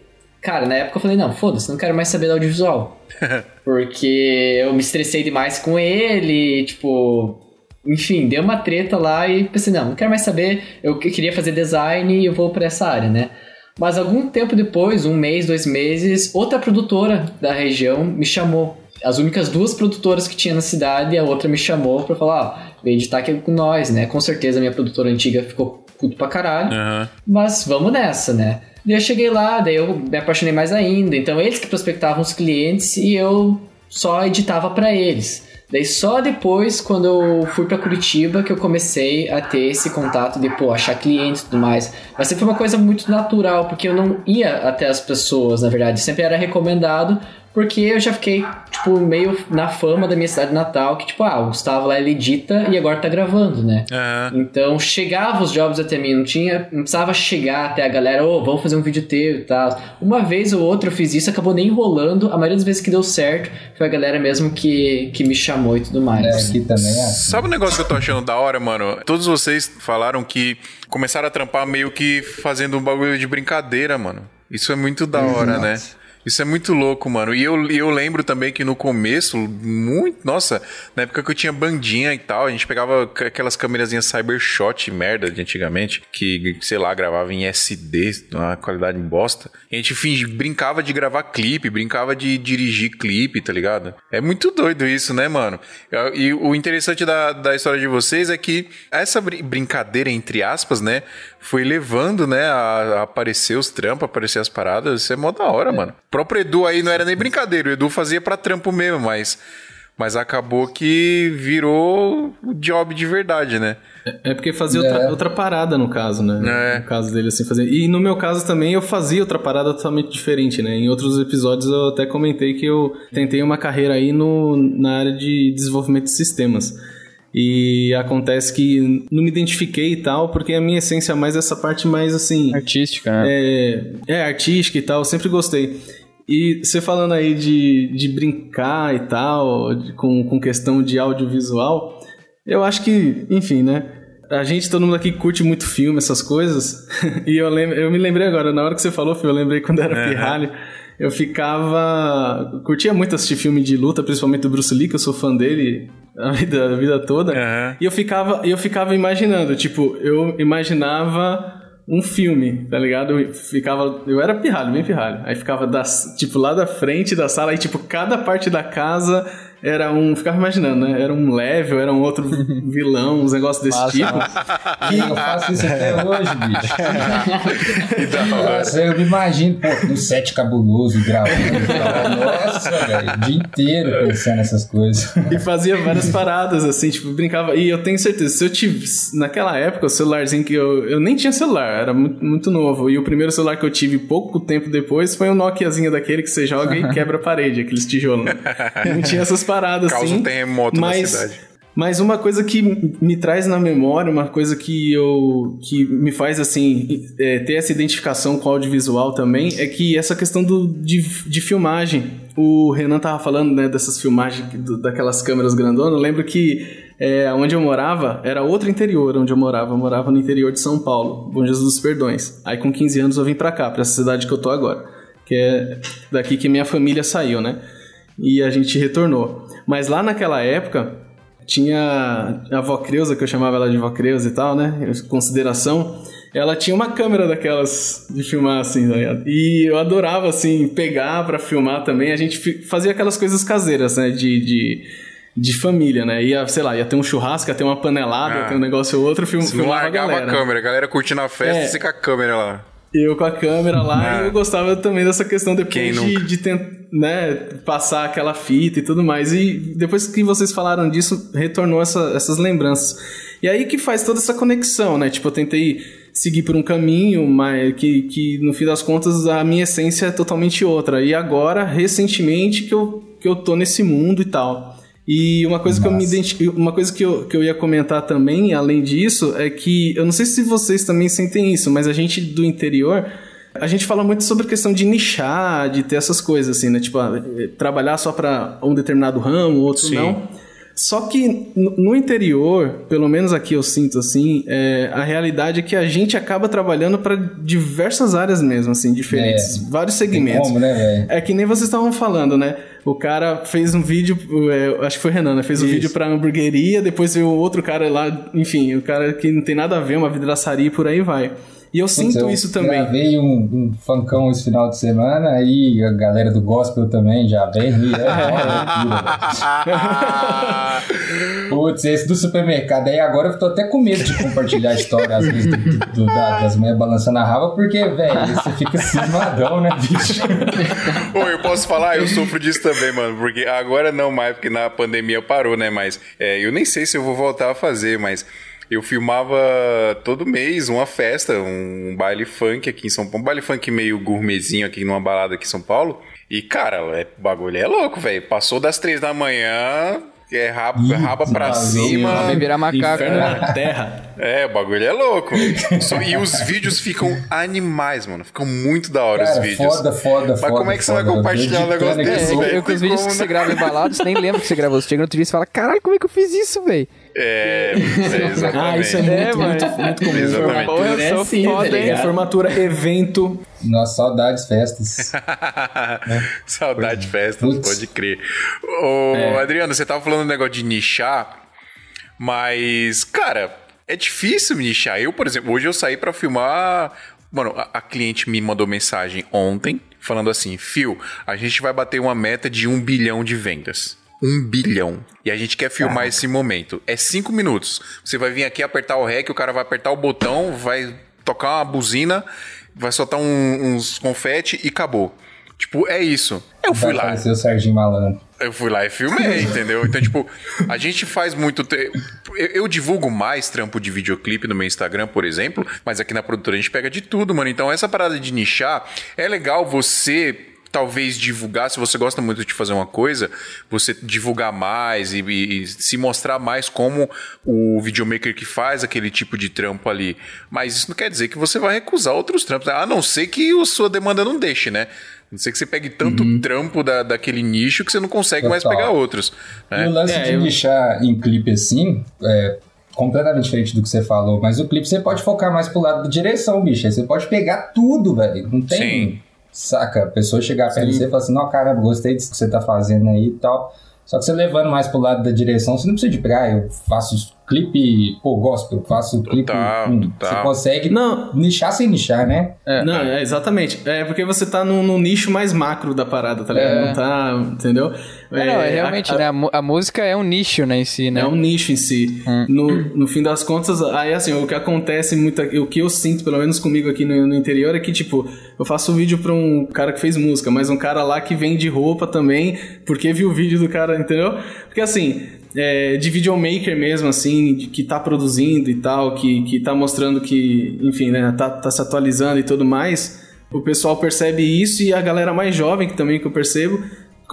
Cara, na época eu falei, não, foda-se, não quero mais saber do audiovisual. Porque eu me estressei demais com ele, tipo. Enfim, deu uma treta lá e pensei, não, não quero mais saber. Eu que- queria fazer design e eu vou pra essa área, né? Mas algum tempo depois, um mês, dois meses, outra produtora da região me chamou. As únicas duas produtoras que tinha na cidade, a outra me chamou pra falar, ó, vem editar aqui com nós, né? Com certeza a minha produtora antiga ficou puto pra caralho. Aham. Mas vamos nessa, né? Daí eu cheguei lá, daí eu me apaixonei mais ainda. Então eles que prospectavam os clientes e eu só editava pra eles. Daí só depois, quando eu fui pra Curitiba, que eu comecei a ter esse contato de, pô, achar clientes e tudo mais. Mas sempre foi uma coisa muito natural, porque eu não ia até as pessoas, na verdade. Sempre era recomendado, porque eu já fiquei, tipo, meio na fama da minha cidade natal, que, tipo, ah, o Gustavo lá ele edita e agora tá gravando, né? Aham. Então chegava os jobs até mim, não tinha, não precisava chegar até a galera, ô, vamos fazer um vídeo teu e tal. Uma vez ou outra eu fiz isso, acabou nem enrolando. A maioria das vezes que deu certo foi a galera mesmo que, que me chamou e tudo mais. É, aqui também é. assim. Sabe um negócio que eu tô achando da hora, mano? Todos vocês falaram que começaram a trampar meio que fazendo um bagulho de brincadeira, mano. Isso é muito da hora, né? Isso é muito louco, mano. E eu, eu lembro também que no começo, muito. Nossa, na época que eu tinha bandinha e tal, a gente pegava aquelas câmerazinhas Cybershot merda de antigamente, que, sei lá, gravava em SD, uma qualidade bosta. E a gente fingi, brincava de gravar clipe, brincava de dirigir clipe, tá ligado? É muito doido isso, né, mano? E o interessante da, da história de vocês é que essa brin- brincadeira, entre aspas, né, foi levando, né, a, a aparecer os trampos, aparecer as paradas. Isso é mó da hora, mano. O próprio Edu aí não era nem brincadeira, o Edu fazia pra trampo mesmo, mas, mas acabou que virou o job de verdade, né? É porque fazia outra, É. outra parada, no caso, né? É. No caso dele, assim, fazer. E no meu caso também eu fazia outra parada totalmente diferente, né? Em outros episódios eu até comentei que eu tentei uma carreira aí no, na área de desenvolvimento de sistemas. E acontece que não me identifiquei e tal, porque a minha essência é mais essa parte mais assim. Artística, né? É, é artística e tal, eu sempre gostei. E você falando aí de, de brincar e tal, de- com, com questão de audiovisual, eu acho que, enfim, né? A gente, todo mundo aqui curte muito filme, essas coisas. e eu, lembro, eu me lembrei agora, na hora que você falou, eu lembrei quando era pirralho. Eu ficava. Curtia muito assistir filme de luta, principalmente do Bruce Lee, que eu sou fã dele a vida, a vida toda. Aham. E eu ficava, eu ficava imaginando, tipo, eu imaginava um filme, tá ligado? Eu ficava, eu era pirralho, bem pirralho. Aí ficava das, tipo lá da frente da sala, aí tipo cada parte da casa era um, ficava imaginando, né? Era um level, era um outro vilão, uns negócios desse Massa, tipo. E eu faço isso até hoje, bicho. Que. Nossa, eu me imagino, pô, no set cabuloso, gravando. Nossa, velho, o dia inteiro pensando nessas coisas. E fazia várias paradas, assim, tipo, brincava. E eu tenho certeza, se eu tivesse. Naquela época, o celularzinho que eu. Eu nem tinha celular, era muito, muito novo. E o primeiro celular que eu tive pouco tempo depois foi um Nokiazinho daquele que você joga e quebra a parede, aqueles tijolos. Não tinha essas paradas Causa assim. um terremoto na mas, cidade. Mas uma coisa que me traz na memória, uma coisa que eu que me faz assim é, ter essa identificação com o audiovisual também, é que essa questão do, de, de filmagem. O Renan tava falando né, dessas filmagens do- daquelas câmeras grandonas. Eu lembro que é, onde eu morava era outro interior onde eu morava. Eu morava no interior de São Paulo, Bom Jesus dos Perdões. Aí com 15 anos eu vim pra cá, pra essa cidade que eu tô agora, que é daqui que minha família saiu, né? E a gente retornou. Mas lá naquela época, tinha a avó Creuza, que eu chamava ela de avó Creuza e tal, né? Consideração. Ela tinha uma câmera daquelas de filmar, assim, tá ligado? E eu adorava, assim, pegar pra filmar também. A gente fazia aquelas coisas caseiras, né? De, de, de família, né? Ia, sei lá, ia ter um churrasco, ia ter uma panelada, Ah. ia ter um negócio ou outro, film, filmava a largava a, galera. câmera, a galera curtindo a festa É. e com a câmera lá. Eu com a câmera lá Ah. e eu gostava também dessa questão depois de, de tentar, né, passar aquela fita e tudo mais. E depois que vocês falaram disso, retornou essa- essas lembranças. E aí que faz toda essa conexão, né? Tipo, eu tentei seguir por um caminho, mas que, que no fim das contas a minha essência é totalmente outra. E agora, recentemente, que eu, que eu tô nesse mundo e tal. E uma coisa que eu me identi- uma coisa que eu, que eu ia comentar também, além disso, é que eu não sei se vocês também sentem isso, mas a gente do interior, a gente fala muito sobre a questão de nichar, de ter essas coisas assim, né? Tipo, ah, eh, trabalhar só para um determinado ramo, outro Sim. não. Só que no interior, pelo menos aqui eu sinto assim, é, a realidade é que a gente acaba trabalhando para diversas áreas mesmo, assim, diferentes, vários Tem segmentos. como, né? É que nem vocês estavam falando, né? O cara fez um vídeo, é, acho que foi o Renan, né? Fez um Isso. vídeo pra hamburgueria, depois veio outro cara lá, enfim, o cara que não tem nada a ver, uma vidraçaria e por aí vai. E eu Putz, sinto eu isso também. Gravei um, um funkão esse final de semana, aí a galera do gospel também já vem. E é uma loucura, velho. Putz, esse do supermercado. Aí agora eu tô até com medo de compartilhar a história, às vezes, do, do- da- das mulheres balançando a raba, porque, velho, você fica cismadão, né, bicho? Ô, eu posso falar? Eu sofro disso também, mano. Porque agora não mais, porque na pandemia parou, né? Mas é, eu nem sei se eu vou voltar a fazer, mas eu filmava todo mês uma festa, um baile funk aqui em São Paulo. Um baile funk meio gourmetzinho aqui numa balada aqui em São Paulo. E, cara, é, o bagulho é louco, velho. Passou das três da manhã, é raba, raba pra vazio, cima. Vai virar macaco, Inferno né? na terra. É, o bagulho é louco. E os vídeos ficam animais, mano. Ficam muito da hora os Cara, vídeos. foda, foda, Mas foda. como é que você vai foda. compartilhar um negócio desse, aqui, É, velho? eu, com os vídeos como, que você né? grava embalados, você nem lembra que você gravou. Você chega no outro dia e fala, caralho, como é que eu fiz isso, velho? É, é, exatamente. Ah, isso é muito, É, mano. muito, muito comum. Exatamente. Eu É assim, tá foda, hein? ligado? Formatura, evento. Nossa, saudades, festas. Saudade de festas, Putz. pode crer. Ô, Adriano, você tava falando um negócio de nichar, mas, cara, é difícil nichar. Eu, por exemplo, hoje eu saí pra filmar. Mano, a, a cliente me mandou mensagem ontem falando assim: Fio, a gente vai bater uma meta de um bilhão de vendas. Um bilhão. E a gente quer filmar esse momento. É cinco minutos. Você vai vir aqui apertar o REC, o cara vai apertar o botão, vai tocar uma buzina, vai soltar um- uns confete e acabou. Tipo, é isso. Eu fui Vai lá. o Serginho Malandro. Eu fui lá e filmei, entendeu? Então, tipo, a gente faz muito. te- Eu, eu divulgo mais trampo de videoclipe no meu Instagram, por exemplo, mas aqui na produtora a gente pega de tudo, mano. Então, essa parada de nichar é legal você. Talvez divulgar, se você gosta muito de fazer uma coisa, você divulgar mais e, e- e se mostrar mais como o videomaker que faz aquele tipo de trampo ali. Mas isso não quer dizer que você vai recusar outros trampos, a não ser que a sua demanda não deixe, né? A não ser que você pegue tanto trampo da, daquele nicho que você não consegue mais Total. pegar outros. E né? o lance É, de eu- deixar em clipe assim é completamente diferente do que você falou, mas o clipe você pode focar mais pro lado da direção, bicho. Aí você pode pegar tudo, velho. Não tem. Sim. Saca? A pessoa chegar perto de você e falar assim: não, caramba, gostei disso que você tá fazendo aí e tal. Só que você levando mais pro lado da direção, você não precisa de praia. Eu faço clipe, pô, gospel, eu faço clipe. Total, hum, total. Você consegue Não. nichar sem nichar, né? não, é, exatamente. É porque você tá no, no nicho mais macro da parada, tá ligado? É. Não tá. Entendeu? É, não, é realmente, a- né? A, mu- a música é um nicho, né, em si, né? É um nicho em si. No, no fim das contas, aí assim, o que acontece muito, o que eu sinto, pelo menos comigo aqui no, no interior, é que, tipo, eu faço um vídeo pra um cara que fez música, mas um cara lá que vende roupa também, porque viu o vídeo do cara, entendeu? Porque assim, é, de videomaker mesmo, assim, que tá produzindo e tal, que, que tá mostrando que, enfim, né, tá, tá se atualizando e tudo mais, o pessoal percebe isso e a galera mais jovem, que também que eu percebo,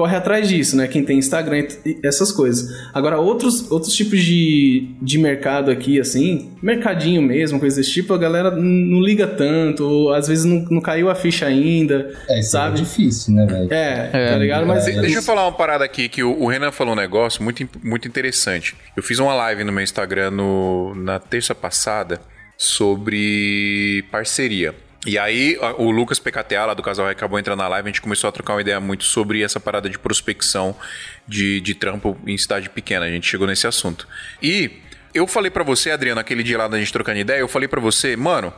corre atrás disso, né? Quem tem Instagram e essas coisas. Agora, outros, outros tipos de, de mercado aqui, assim, mercadinho mesmo, coisa desse tipo, a galera não liga tanto, ou às vezes não, não caiu a ficha ainda, É, isso sabe? é difícil, né, velho? É, tá ligado? Mas De- Deixa eu falar uma parada aqui, que o, o Renan falou um negócio muito, muito interessante. Eu fiz uma live no meu Instagram no- na terça passada sobre parceria. E aí, o Lucas PKTA, lá do Casal Ré, acabou entrando na live, a gente começou a trocar uma ideia muito sobre essa parada de prospecção de, de trampo em cidade pequena. A gente chegou nesse assunto. E eu falei pra você, Adriano, aquele dia lá da gente trocando ideia, eu falei pra você, mano,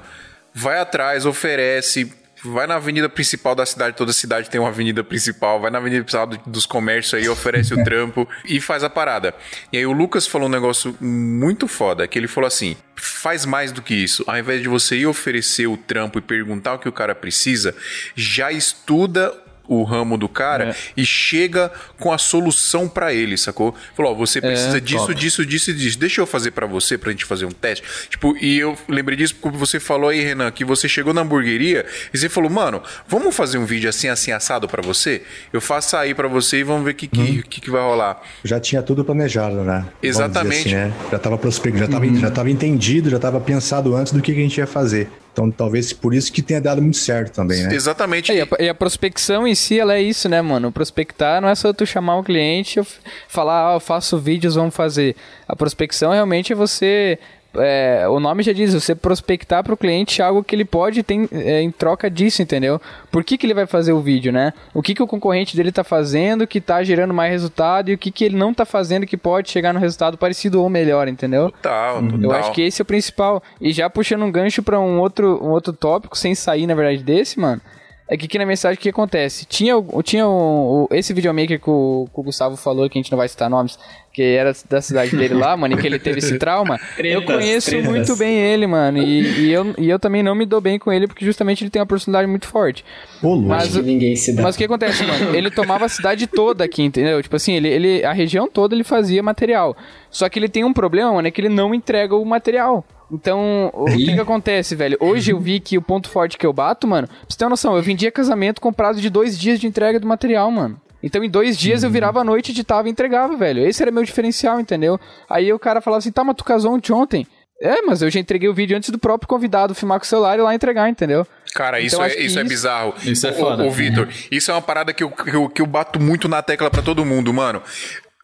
vai atrás, oferece, vai na avenida principal da cidade, toda cidade tem uma avenida principal, vai na avenida principal do- dos comércios aí, oferece o trampo e faz a parada. E aí o Lucas falou um negócio muito foda, que ele falou assim: faz mais do que isso. Ao invés de você ir oferecer o trampo e perguntar o que o cara precisa, já estuda o ramo do cara e chega com a solução pra ele, sacou? Falou, ó, você precisa disso, top. disso, disso e disso. Deixa eu fazer pra você, pra gente fazer um teste. Tipo, e eu lembrei disso porque você falou aí, Renan, que você chegou na hamburgueria e você falou, mano, vamos fazer um vídeo assim, assim, assado pra você? Eu faço aí pra você e vamos ver o que, que, que, que vai rolar. Já tinha tudo planejado, né? Dizer Exatamente. assim, né? Já estava prospecto, já estava já tava entendido, já estava pensado antes do que, que a gente ia fazer. Então, talvez por isso que tenha dado muito certo também, né? Exatamente. É, E a, e a prospecção em si, ela é isso, né, mano? Prospectar não é só tu chamar o cliente e falar, ah, eu faço vídeos, vamos fazer. A prospecção realmente é você. É, o nome já diz, você prospectar para o cliente algo que ele pode ter em, é, em troca disso, entendeu? Por que, que ele vai fazer o vídeo, né? O que, que o concorrente dele tá fazendo que tá gerando mais resultado e o que, que ele não tá fazendo que pode chegar no resultado parecido ou melhor, entendeu? Total, total. Eu acho que esse é o principal. E já puxando um gancho pra um outro, um outro tópico, sem sair, na verdade, desse, mano. É que aqui na mensagem o que acontece? Tinha, o- tinha o, o- esse videomaker que o, que o Gustavo falou, que a gente não vai citar nomes, que era da cidade dele lá, mano, e que ele teve esse trauma. eu Tretas, conheço tretas. muito bem ele, mano. E, e eu, e eu também não me dou bem com ele, porque justamente ele tem uma personalidade muito forte. Ô, louco. Mas, ninguém se dá. mas o que acontece, mano? Ele tomava a cidade toda aqui, entendeu? Tipo assim, ele, ele, a região toda ele fazia material. Só que ele tem um problema, mano, é que ele não entrega o material. Então, o que que acontece, velho? Hoje eu vi que o ponto forte que eu bato, mano, pra você ter uma noção, eu vendia casamento com prazo de dois dias de entrega do material, mano. Então, em dois dias eu virava a noite, editava e entregava, velho. Esse era meu diferencial, entendeu? Aí o cara falava assim, tá, mas tu casou ontem ontem? É, mas eu já entreguei o vídeo antes do próprio convidado filmar com o celular e lá entregar, entendeu? Cara, isso, Então, acho é, que isso é isso- bizarro. Isso é foda. Ô, Vitor, isso é uma parada que eu, que, eu, que eu bato muito na tecla pra todo mundo, mano.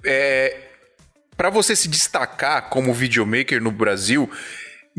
É, para você se destacar como videomaker no Brasil,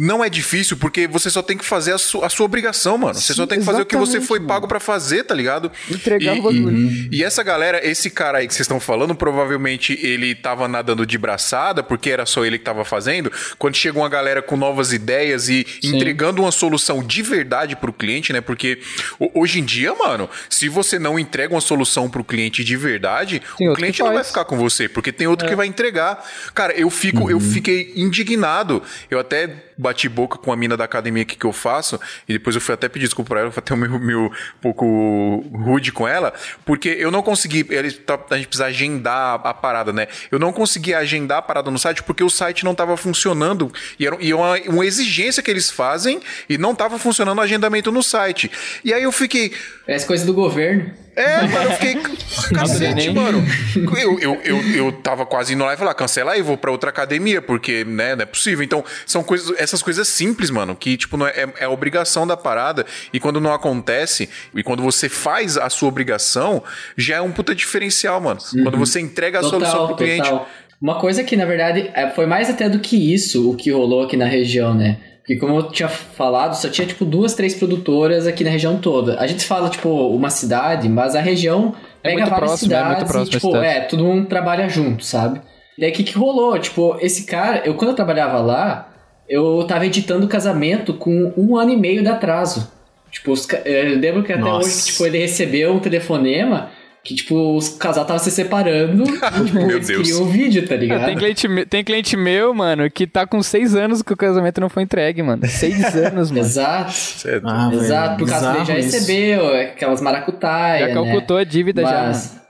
não é difícil, porque você só tem que fazer a, su- a sua obrigação, mano. Você só Sim, tem que fazer o que você foi pago pra fazer, tá ligado? Entregar e, o bagulho. e- e essa galera, esse cara aí que vocês estão falando, provavelmente ele tava nadando de braçada, porque era só ele que tava fazendo. Quando chega uma galera com novas ideias e entregando uma solução de verdade pro cliente, né? Porque ho- hoje em dia, mano, se você não entrega uma solução pro cliente de verdade, Tem o cliente não vai ficar com você, porque tem outro que vai entregar. Cara, eu fico, eu fiquei indignado. Eu até bati boca com a mina da academia aqui que eu faço, e depois eu fui até pedir desculpa pra ela, foi até meio, meio um pouco rude com ela, porque eu não consegui, tá- a gente precisa agendar a, parada, né? Eu não consegui agendar a parada no site porque o site não tava funcionando, e era e é uma, uma exigência que eles fazem, e não tava funcionando o agendamento no site. E aí eu fiquei, Parece coisa do governo. É, mano, eu fiquei. Cacete, mano. Eu, eu, eu, eu tava quase indo lá e falar, cancela aí, vou pra outra academia, porque, né, não é possível. Então, são coisas, essas coisas simples, mano, que, tipo, não é, é, é a obrigação da parada. E quando não acontece, e quando você faz a sua obrigação, já é um puta diferencial, mano. Quando você entrega a solução pro cliente. total. Uma coisa que, na verdade, é, foi mais até do que isso o que rolou aqui na região, né? Porque como eu tinha falado, só tinha, tipo, duas, três produtoras aqui na região toda. A gente fala, tipo, uma cidade, mas a região É pega muito várias próximo, é cidades muito próximo e, tipo, é, todo mundo trabalha junto, sabe? Daí, o que que rolou? Tipo, esse cara... Eu, quando eu trabalhava lá, eu tava editando casamento com um ano e meio de atraso. Tipo, eu lembro que até Nossa. hoje, tipo, ele recebeu um telefonema que, tipo, os casal tava se separando e, tipo, Meu Deus. o vídeo, tá Ah, ligado? tem, cliente, tem cliente meu, mano, que tá com seis anos que o casamento não foi entregue, mano. Seis anos, mano. Exato. É Ah, Exato, por causa dele já recebeu aquelas maracutaias, Já né? calcutou a dívida já, Mas, mano.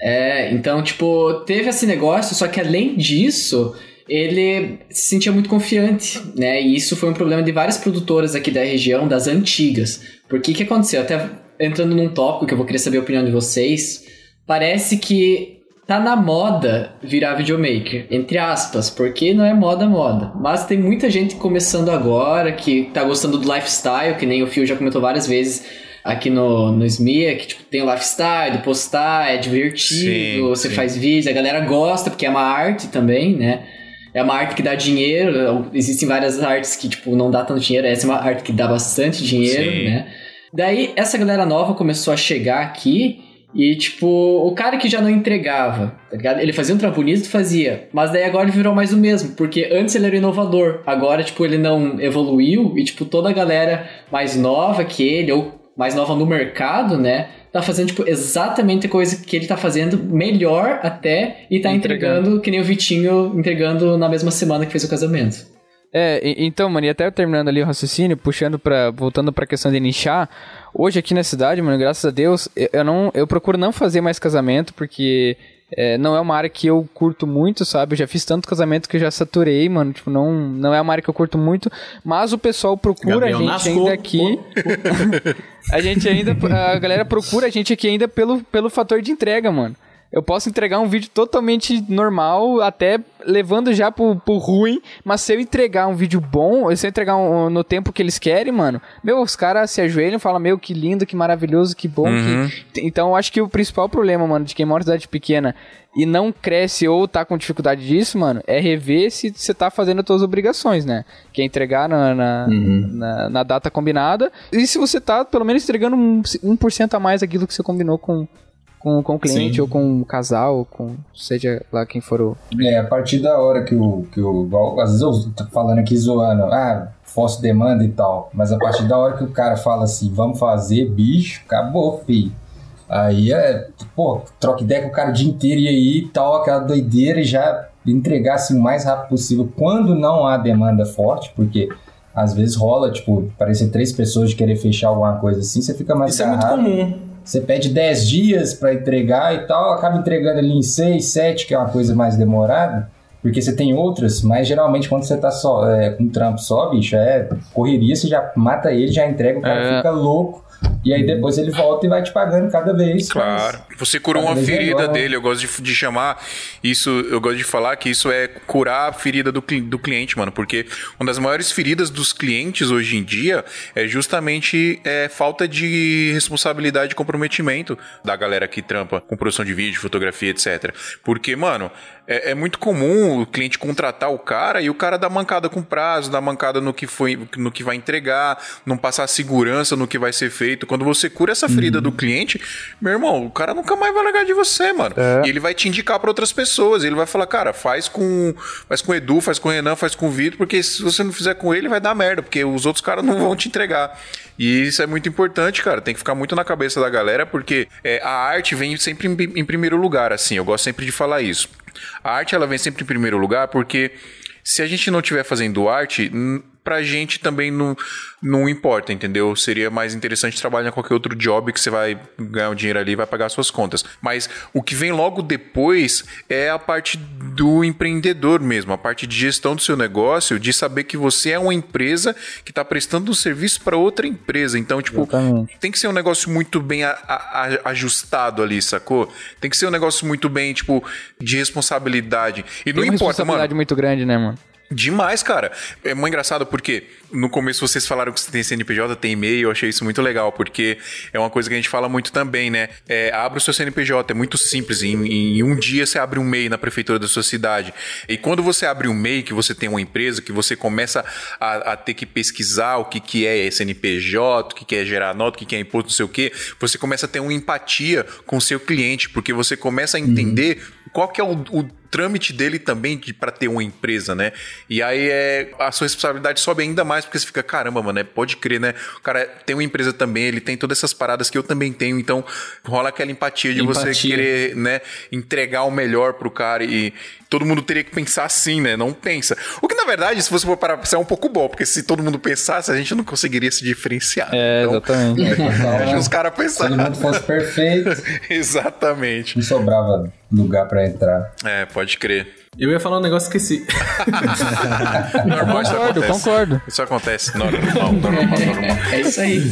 é, então, tipo, teve esse negócio, só que além disso, ele se sentia muito confiante, né? E isso foi um problema de várias produtoras aqui da região, das antigas. Porque o que aconteceu? Até entrando num tópico que eu vou querer saber a opinião de vocês, parece que tá na moda virar videomaker, entre aspas, porque não é moda moda. Mas tem muita gente começando agora que tá gostando do lifestyle, que nem o Fio já comentou várias vezes aqui no, no SMIA, que tipo, tem o lifestyle, postar, é divertido, Sim, você sim. faz vídeos, a galera gosta, porque é uma arte também, né? É uma arte que dá dinheiro, existem várias artes que, tipo, não dá tanto dinheiro, essa é uma arte que dá bastante dinheiro, Sim. né? Daí, essa galera nova começou a chegar aqui e, tipo, o cara que já não entregava, tá ligado? Ele fazia um trampo bonito, fazia. Mas daí agora ele virou mais o mesmo, porque antes ele era inovador. Agora, tipo, ele não evoluiu e, tipo, toda a galera mais nova que ele, ou mais nova no mercado, né? Tá fazendo, tipo, exatamente a coisa que ele tá fazendo, melhor até, e tá Entregando. entregando, que nem o Vitinho entregando na mesma semana que fez o casamento. É, então, mano, e até terminando ali o raciocínio, puxando pra. voltando pra questão de nichar, hoje aqui na cidade, mano, graças a Deus, eu, não. Eu procuro não fazer mais casamento, porque é, não é uma área que eu curto muito, sabe? Eu já fiz tanto casamento que eu já saturei, mano. Tipo, não, não é uma área que eu curto muito. Mas o pessoal procura Gabriel a gente Nasco. ainda aqui. a gente ainda. A galera procura a gente aqui ainda pelo, pelo fator de entrega, mano. Eu posso entregar um vídeo totalmente normal, até levando já pro, pro ruim, mas se eu entregar um vídeo bom, se eu entregar um- no tempo que eles querem, mano, meu, os caras se ajoelham e falam, meu, que lindo, que maravilhoso, que bom. que- Então eu acho que o principal problema, mano, de quem mora em cidade pequena e não cresce ou tá com dificuldade disso, mano, é rever se você tá fazendo as suas obrigações, né? Que é entregar na, na, na, na data combinada. E se você tá, pelo menos, entregando um, 1% a mais aquilo que você combinou com, com, com o cliente, Sim. ou com o casal, ou com seja lá quem for o. É, a partir da hora que o. Que o igual, às vezes eu tô falando aqui zoando, ah, falso demanda e tal. Mas a partir da hora que o cara fala assim, vamos fazer, bicho, acabou, filho. Aí é, pô, troca ideia com o cara o dia inteiro e aí e tal, aquela doideira e já entregar assim o mais rápido possível quando não há demanda forte, porque às vezes rola, tipo, parecer três pessoas de querer fechar alguma coisa assim, você fica mais Isso é muito agarrado. comum. Você pede 10 dias para entregar e tal, acaba entregando ali em 6, 7, que é uma coisa mais demorada. Porque você tem outras, mas geralmente quando você tá só é, com trampo só, bicho, é correria, você já mata ele, já entrega, o cara É. fica louco. E aí depois ele volta e vai te pagando cada vez. Claro. Você curou uma ferida melhor. dele. Eu gosto de, de chamar isso, eu gosto de falar que isso é curar a ferida do, do cliente, mano. Porque uma das maiores feridas dos clientes hoje em dia é justamente é, falta de responsabilidade e comprometimento da galera que trampa com produção de vídeo, fotografia, etc. Porque, mano, é, é muito comum o cliente contratar o cara e o cara dar mancada com prazo, dar mancada no que foi, no que vai entregar, não passar segurança no que vai ser feito. Quando você cura essa ferida do cliente, meu irmão, o cara nunca mais vai largar de você, mano. E ele vai te indicar para outras pessoas. Ele vai falar, cara, faz com, faz com o Edu, faz com o Renan, faz com o Vitor, porque se você não fizer com ele, vai dar merda, porque os outros caras não vão te entregar. E isso é muito importante, cara. Tem que ficar muito na cabeça da galera, porque é, a arte vem sempre em, em primeiro lugar, assim. Eu gosto sempre de falar isso. A arte ela vem sempre em primeiro lugar porque se a gente não estiver fazendo arte, pra gente também não, não importa, entendeu? Seria mais interessante trabalhar em qualquer outro job que você vai ganhar um dinheiro ali e vai pagar suas contas. Mas o que vem logo depois é a parte do empreendedor mesmo, a parte de gestão do seu negócio, de saber que você é uma empresa que está prestando um serviço para outra empresa. Então, tipo, Exatamente. tem que ser um negócio muito bem a- a- a- ajustado ali, sacou? Tem que ser um negócio muito bem, tipo, de responsabilidade. E não Tem uma importa, responsabilidade mano. muito grande, né, mano? Demais, cara. É muito engraçado porque no começo vocês falaram que você tem CNPJ, tem e-mail, eu achei isso muito legal, porque é uma coisa que a gente fala muito também, né? É, abre o seu CNPJ, é muito simples. Em, em um dia você abre um MEI na prefeitura da sua cidade. E quando você abre um MEI, que você tem uma empresa, que você começa a, a ter que pesquisar o que, que é CNPJ, o que, que é gerar nota, o que, que é imposto, não sei o quê, você começa a ter uma empatia com o seu cliente, porque você começa a entender qual que é o, o trâmite dele também de, pra ter uma empresa, né? E aí é, a sua responsabilidade sobe ainda mais, porque você fica, caramba, mano, é, pode crer, né? O cara tem uma empresa também, ele tem todas essas paradas que eu também tenho, então rola aquela empatia de você Empatia. querer, né, entregar o melhor pro cara e todo mundo teria que pensar assim, né? Não pensa. O que, na verdade, se você for parar pra pensar, é um pouco bom, porque se todo mundo pensasse, a gente não conseguiria se diferenciar. É, Então, exatamente. Deixa os caras Se todo mundo fosse perfeito, Exatamente. não sobrava lugar pra entrar. É, pode crer. Eu ia falar um negócio que esqueci. Normal, isso Concordo, acontece. concordo. Isso acontece. Normal, normal, normal. É isso aí.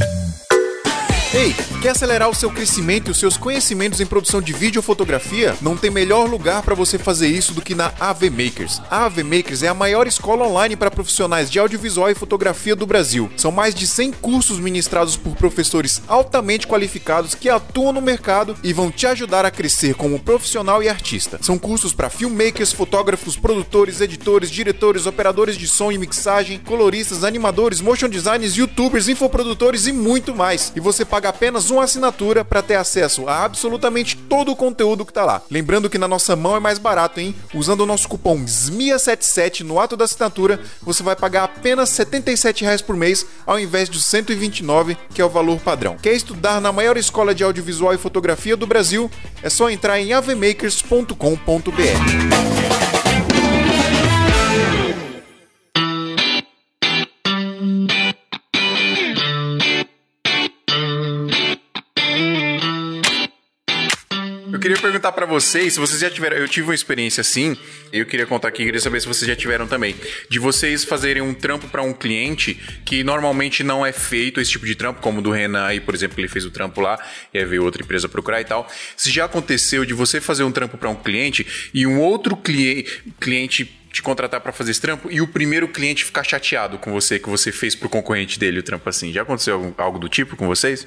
Ei, quer acelerar o seu crescimento e os seus conhecimentos em produção de vídeo ou fotografia? Não tem melhor lugar para você fazer isso do que na AV Makers. A AV Makers é a maior escola online para profissionais de audiovisual e fotografia do Brasil. São mais de 100 cursos ministrados por professores altamente qualificados que atuam no mercado e vão te ajudar a crescer como profissional e artista. São cursos para filmmakers, fotógrafos, produtores, editores, diretores, operadores de som e mixagem, coloristas, animadores, motion designers, youtubers, infoprodutores e muito mais. E você paga apenas uma assinatura para ter acesso a absolutamente todo o conteúdo que tá lá. Lembrando que na nossa mão é mais barato, hein? Usando o nosso cupom SMIA77 no ato da assinatura, você vai pagar apenas 77 reais por mês, ao invés de 129, que é o valor padrão. Quer estudar na maior escola de audiovisual e fotografia do Brasil? É só entrar em avmakers.com.br. perguntar pra vocês, se vocês já tiveram, eu tive uma experiência assim, eu queria contar aqui, queria saber se vocês já tiveram também, de vocês fazerem um trampo pra um cliente que normalmente não é feito esse tipo de trampo, como do Renan aí, por exemplo, ele fez o trampo lá, e aí veio outra empresa procurar e tal. Se já aconteceu de você fazer um trampo pra um cliente e um outro cli cliente te contratar pra fazer esse trampo e o primeiro cliente ficar chateado com você que você fez pro concorrente dele o trampo assim. Já aconteceu algo do tipo com vocês?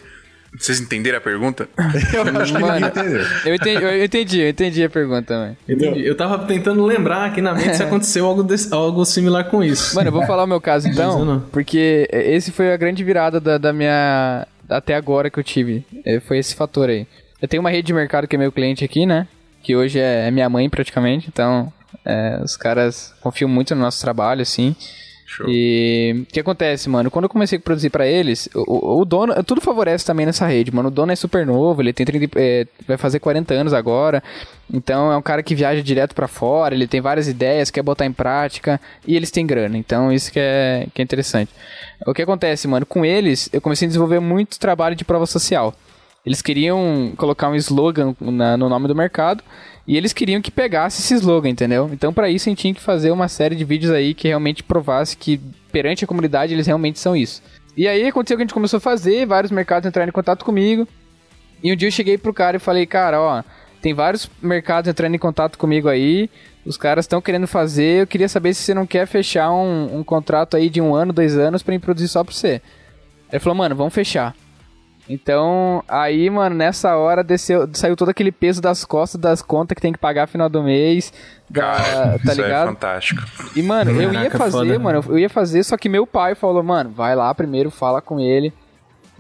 Vocês entenderam a pergunta? Eu acho que ninguém Mano, entendeu. eu entendi, eu entendi, eu entendi a pergunta, mano. Entendi. Eu tava tentando lembrar aqui na mente se aconteceu algo, desse- algo similar com isso. Mano, eu vou falar o meu caso então, porque esse foi a grande virada da, da minha. até agora que eu tive. É, Foi esse fator aí. Eu tenho uma rede de mercado que é meu cliente aqui, né? Que hoje é, é minha mãe praticamente, então é, os caras confiam muito no nosso trabalho, assim. Show. E o que acontece, mano? Quando eu comecei a produzir pra eles, o, o- dono, tudo favorece também nessa rede, mano. O dono é super novo, ele tem 30, é, vai fazer 40 anos agora. Então é um cara que viaja direto pra fora, ele tem várias ideias, quer botar em prática e eles têm grana. Então isso que é, que é interessante. O que acontece, mano? Com eles, eu comecei a desenvolver muito trabalho de prova social. Eles queriam colocar um slogan na- no nome do mercado e eles queriam que pegasse esse slogan, entendeu? Então, para isso, a gente tinha que fazer uma série de vídeos aí que realmente provasse que perante a comunidade eles realmente são isso. E aí aconteceu que a gente começou a fazer, vários mercados entraram em contato comigo. E um dia eu cheguei pro cara e falei, cara, ó, tem vários mercados entrando em contato comigo aí, os caras estão querendo fazer, eu queria saber se você não quer fechar um, um contrato aí de um ano, dois anos eu produzir só pra você. Ele falou, mano, vamos fechar. Então, aí, mano, nessa hora desceu, saiu todo aquele peso das costas das contas que tem que pagar final do mês. Da, Cara, tá isso é ligado? fantástico. E, mano, eu ia fazer, foda. mano, eu ia fazer, só que meu pai falou, mano, vai lá primeiro, fala com ele,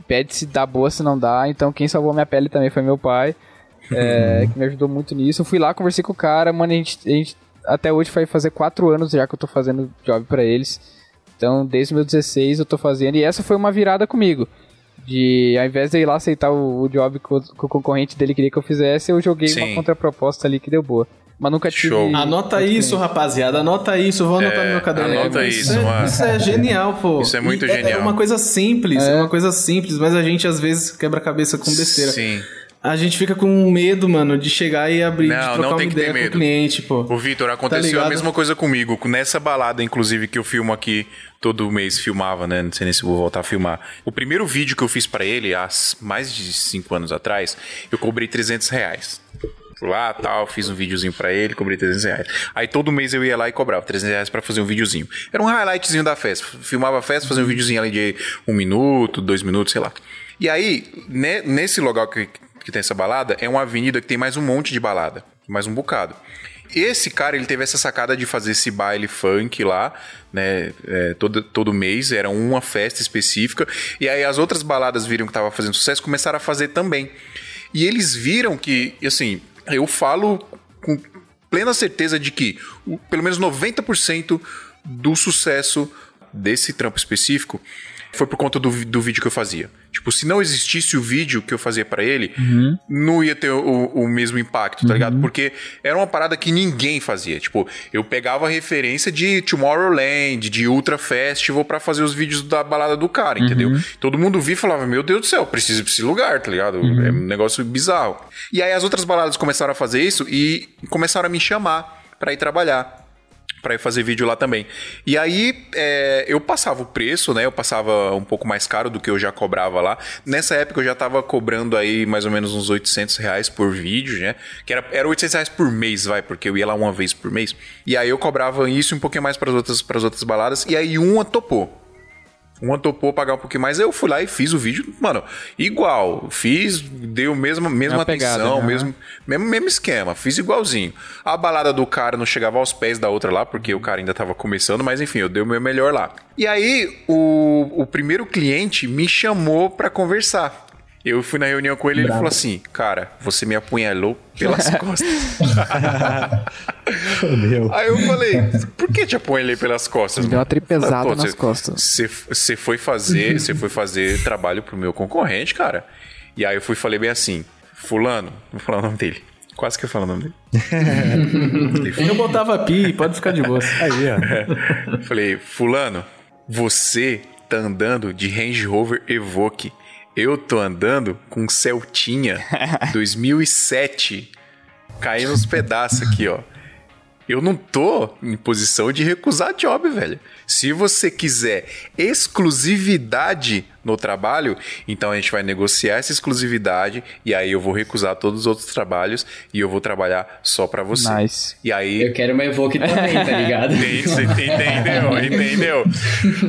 pede se dá boa, se não dá. Então, quem salvou minha pele também foi meu pai, é, que me ajudou muito nisso. Eu fui lá, conversei com o cara, mano, a gente, a gente até hoje vai fazer quatro anos já que eu tô fazendo job pra eles. Então, desde meus 16 eu tô fazendo, e essa foi uma virada comigo. De, ao invés de ir lá aceitar o, o job que o, que o concorrente dele queria que eu fizesse, eu joguei Sim. uma contraproposta ali que deu boa. Mas nunca tive. Show. Anota isso, rapaziada. Anota isso. Vou anotar É, no meu caderno. anota É, isso, é, mano. Isso é genial, pô. Isso é muito E genial. É uma coisa simples. É. É. uma coisa simples, mas a gente às vezes quebra a cabeça com besteira. Sim. A gente fica com medo, mano, de chegar e abrir, Não, de não trocar tem uma que ter ideia com o medo. cliente, pô. Ô, Vitor, Tá aconteceu a ligado? mesma coisa comigo. Nessa balada, inclusive, que eu filmo aqui, todo mês filmava, né? Não sei nem se vou voltar a filmar. O primeiro vídeo que eu fiz pra ele, há mais de cinco anos atrás, eu cobrei 300 reais. Fui lá, tal, fiz um videozinho pra ele, cobrei 300 reais. Aí todo mês eu ia lá e cobrava 300 reais pra fazer um videozinho. Era um highlightzinho da festa. Filmava a festa, fazia um videozinho ali de um minuto, dois minutos, sei lá. E aí, ne- nesse local que, que tem essa balada, é uma avenida que tem mais um monte de balada. Mais um bocado. Esse cara, ele teve essa sacada de fazer esse baile funk lá, né? é, todo, todo mês, era uma festa específica. E aí as outras baladas viram que tava fazendo sucesso, começaram a fazer também. E eles viram que, assim, eu falo com plena certeza de que pelo menos 90% do sucesso desse trampo específico foi por conta do, do vídeo que eu fazia. Tipo, se não existisse o vídeo que eu fazia pra ele, não ia ter o, o mesmo impacto, tá ligado? Porque era uma parada que ninguém fazia. Tipo, eu pegava referência de Tomorrowland, de Ultra Festival pra fazer os vídeos da balada do cara, entendeu? Todo mundo via e falava: Meu Deus do céu, preciso ir pra esse lugar, tá ligado? É um negócio bizarro. E aí as outras baladas começaram a fazer isso e começaram a me chamar pra ir trabalhar pra ir fazer vídeo lá também. E aí é, eu passava o preço, né? Eu passava um pouco mais caro do que eu já cobrava lá. Nessa época eu já tava cobrando aí mais ou menos uns 800 reais por vídeo, né? Que era, era 800 reais por mês, vai, porque eu ia lá uma vez por mês. E aí eu cobrava isso um pouquinho mais para as outras, pras outras baladas. E aí uma topou. Uma topou pagar um pouquinho mais, eu fui lá e fiz o vídeo, mano, igual. Fiz, deu mesma, mesma Mesma pegada, atenção, né? mesmo, mesmo, mesmo esquema, fiz igualzinho. A balada do cara não chegava aos pés da outra lá, porque o cara ainda tava começando, mas enfim, eu dei o meu melhor lá. E aí, o, o primeiro cliente me chamou pra conversar. Eu fui na reunião com ele e ele falou assim: Cara, você me apunhalou pelas costas. Fodeu. Aí eu falei: Por que te apunhalei pelas costas? Me deu uma mano?" tripesada Falei, "Pô, nas você- costas. Você você foi fazer, você foi fazer trabalho pro meu concorrente, cara. E aí eu fui e falei bem assim: Fulano, vou falar o nome dele. Quase que eu falo o nome dele. Eu botava pi, pode ficar de boa. Aí, ó. Falei, Fulano, você tá andando de Range Rover Evoque. Eu tô andando com um Celtinha 2007. Caindo nos pedaços aqui, ó. Eu não tô em posição de recusar job, velho. Se você quiser exclusividade no trabalho, então a gente vai negociar essa exclusividade e aí eu vou recusar todos os outros trabalhos e eu vou trabalhar só pra você. Nice. E aí Eu quero uma Evoque também, tá ligado? Entendeu? Entendeu?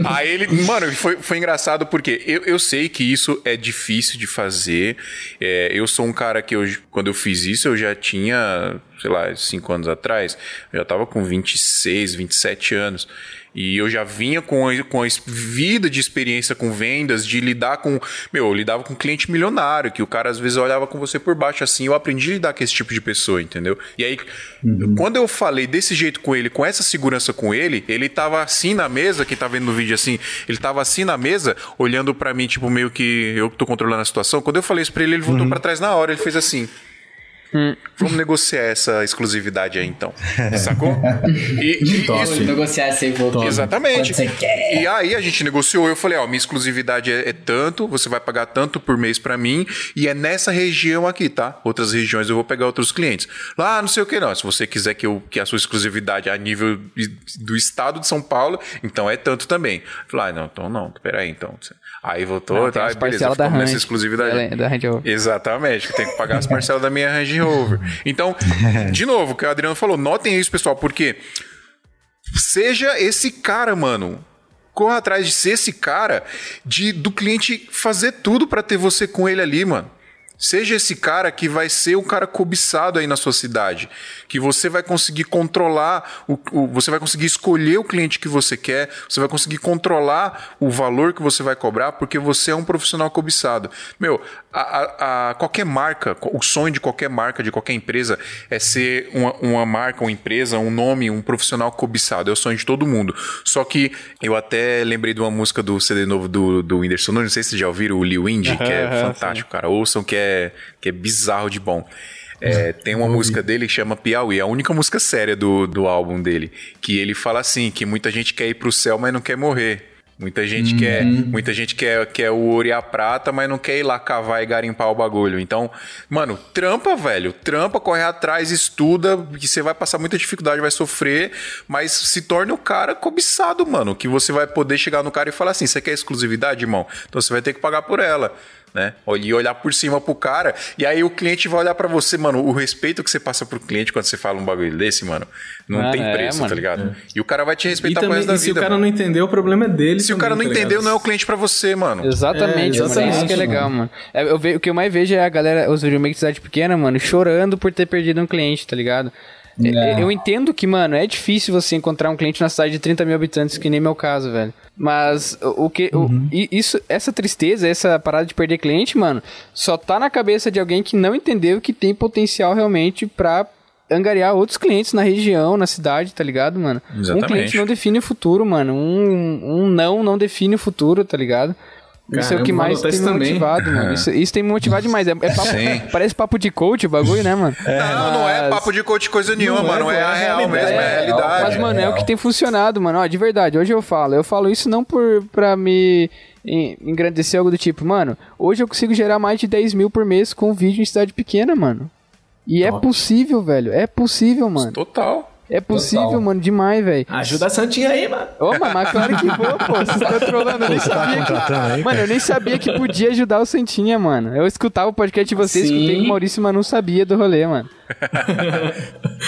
Aí ele, mano, foi, foi engraçado porque eu, eu sei que isso é difícil de fazer. É, eu sou um cara que eu, quando eu fiz isso, eu já tinha, sei lá, cinco anos atrás, eu já tava com 26, 27 anos. E eu já vinha com a, com a vida de experiência com vendas, de lidar com. Meu, eu lidava com cliente milionário, que o cara às vezes olhava com você por baixo assim. Eu aprendi a lidar com esse tipo de pessoa, entendeu? E aí, quando eu falei desse jeito com ele, com essa segurança com ele, ele tava assim na mesa, quem tá vendo no vídeo assim, ele tava assim na mesa, olhando pra mim, tipo, meio que eu que tô controlando a situação. Quando eu falei isso pra ele, ele voltou pra trás na hora, ele fez assim. Vamos negociar essa exclusividade aí então. Sacou? E, e Top. isso, negociar vou Exatamente. E aí a gente negociou, eu falei, ó, minha exclusividade é, é tanto, você vai pagar tanto por mês pra mim, e é nessa região aqui, tá? Outras regiões eu vou pegar outros clientes. Lá, não sei o que não. Se você quiser que, eu, que a sua exclusividade é a nível do estado de São Paulo, então é tanto também. Falei, ah, não, então não, peraí, então. Aí voltou, Não, tá? as Beleza, parcelas da nessa Range. exclusividade. Da- da Range Rover. Exatamente, que tem que pagar as parcelas da minha Range Rover. Então, de novo, o que o Adriano falou, notem isso, pessoal, porque seja esse cara, mano. Corra atrás de ser esse cara, de do cliente fazer tudo pra ter você com ele ali, mano. Seja esse cara que vai ser o cara cobiçado aí na sua cidade, que você vai conseguir controlar, o, o- você vai conseguir escolher o cliente que você quer, você vai conseguir controlar o valor que você vai cobrar, porque você é um profissional cobiçado. Meu, a, a- a- qualquer marca, o sonho de qualquer marca, de qualquer empresa, é ser uma, uma marca, uma empresa, um nome, um profissional cobiçado. É o sonho de todo mundo. Só que eu até lembrei de uma música do CD novo do, do Whindersson não sei se vocês já ouviram, o Lil Indy, que é fantástico, cara. Ouçam que é, que é bizarro de bom. É, tem uma música dele que chama Piauí, a única música séria do, do álbum dele. Que ele fala assim: que muita gente quer ir pro céu, mas não quer morrer. Muita gente quer, muita gente quer, quer o ouro e a prata, mas não quer ir lá cavar e garimpar o bagulho. Então, mano, trampa, velho. Trampa, corre atrás, estuda, que você vai passar muita dificuldade, vai sofrer, mas se torne o cara cobiçado, mano. Que você vai poder chegar no cara e falar assim: você quer exclusividade, irmão? Então você vai ter que pagar por ela né? E olhar por cima pro cara, e aí o cliente vai olhar pra você, mano, o respeito que você passa pro cliente quando você fala um bagulho desse, mano, não Mano, tem é, preço, mano. tá ligado? E o cara vai te E respeitar pro também, resto da e se vida. o cara mano. não entendeu, o problema é dele. Se o cara não também, tá entendeu, não é o cliente pra você, mano. Exatamente, É, mano. Isso exatamente, que é legal, mano. É, eu ve- o que eu mais vejo é a galera, os videomakers de cidade pequena, mano, chorando por ter perdido um cliente, tá ligado? É, Não. Eu entendo que, mano, é difícil você encontrar um cliente na cidade de 30 mil habitantes, que nem meu caso, velho. Mas o o que. o- i- isso, essa tristeza, essa parada de perder cliente, mano, só tá na cabeça de alguém que não entendeu que tem potencial realmente pra angariar outros clientes na região, na cidade, tá ligado, mano? Um Exatamente. cliente não define o futuro, mano. Um, um não não define o futuro, tá ligado? Isso é o que mais tem me motivado, mano. Isso, isso tem me motivado demais. É, é papo- parece papo de coach o bagulho, né, mano? Não, não é Mas- papo de coach coisa nenhuma, Não é, mano. É, é a real realidade. mesmo, é a É, realidade. Mas, mano, é o que tem funcionado, mano. Ó, de verdade, hoje eu falo. Eu falo isso não por pra me en- engrandecer algo do tipo, mano. Hoje eu consigo gerar mais de 10 mil por mês com vídeo em cidade pequena, mano. E é possível, velho. É possível, mano. Total. É possível, Total. mano, demais, velho. Ajuda a Santinha aí, mano. Ô, mas, mas claro que vou, pô. Vocês estão trolando, eu nem tá sabia que... Mano, eu nem sabia que podia ajudar o Santinha, mano. Eu escutava o podcast de vocês, Sim. escutei com o Maurício, mas não sabia do rolê, mano.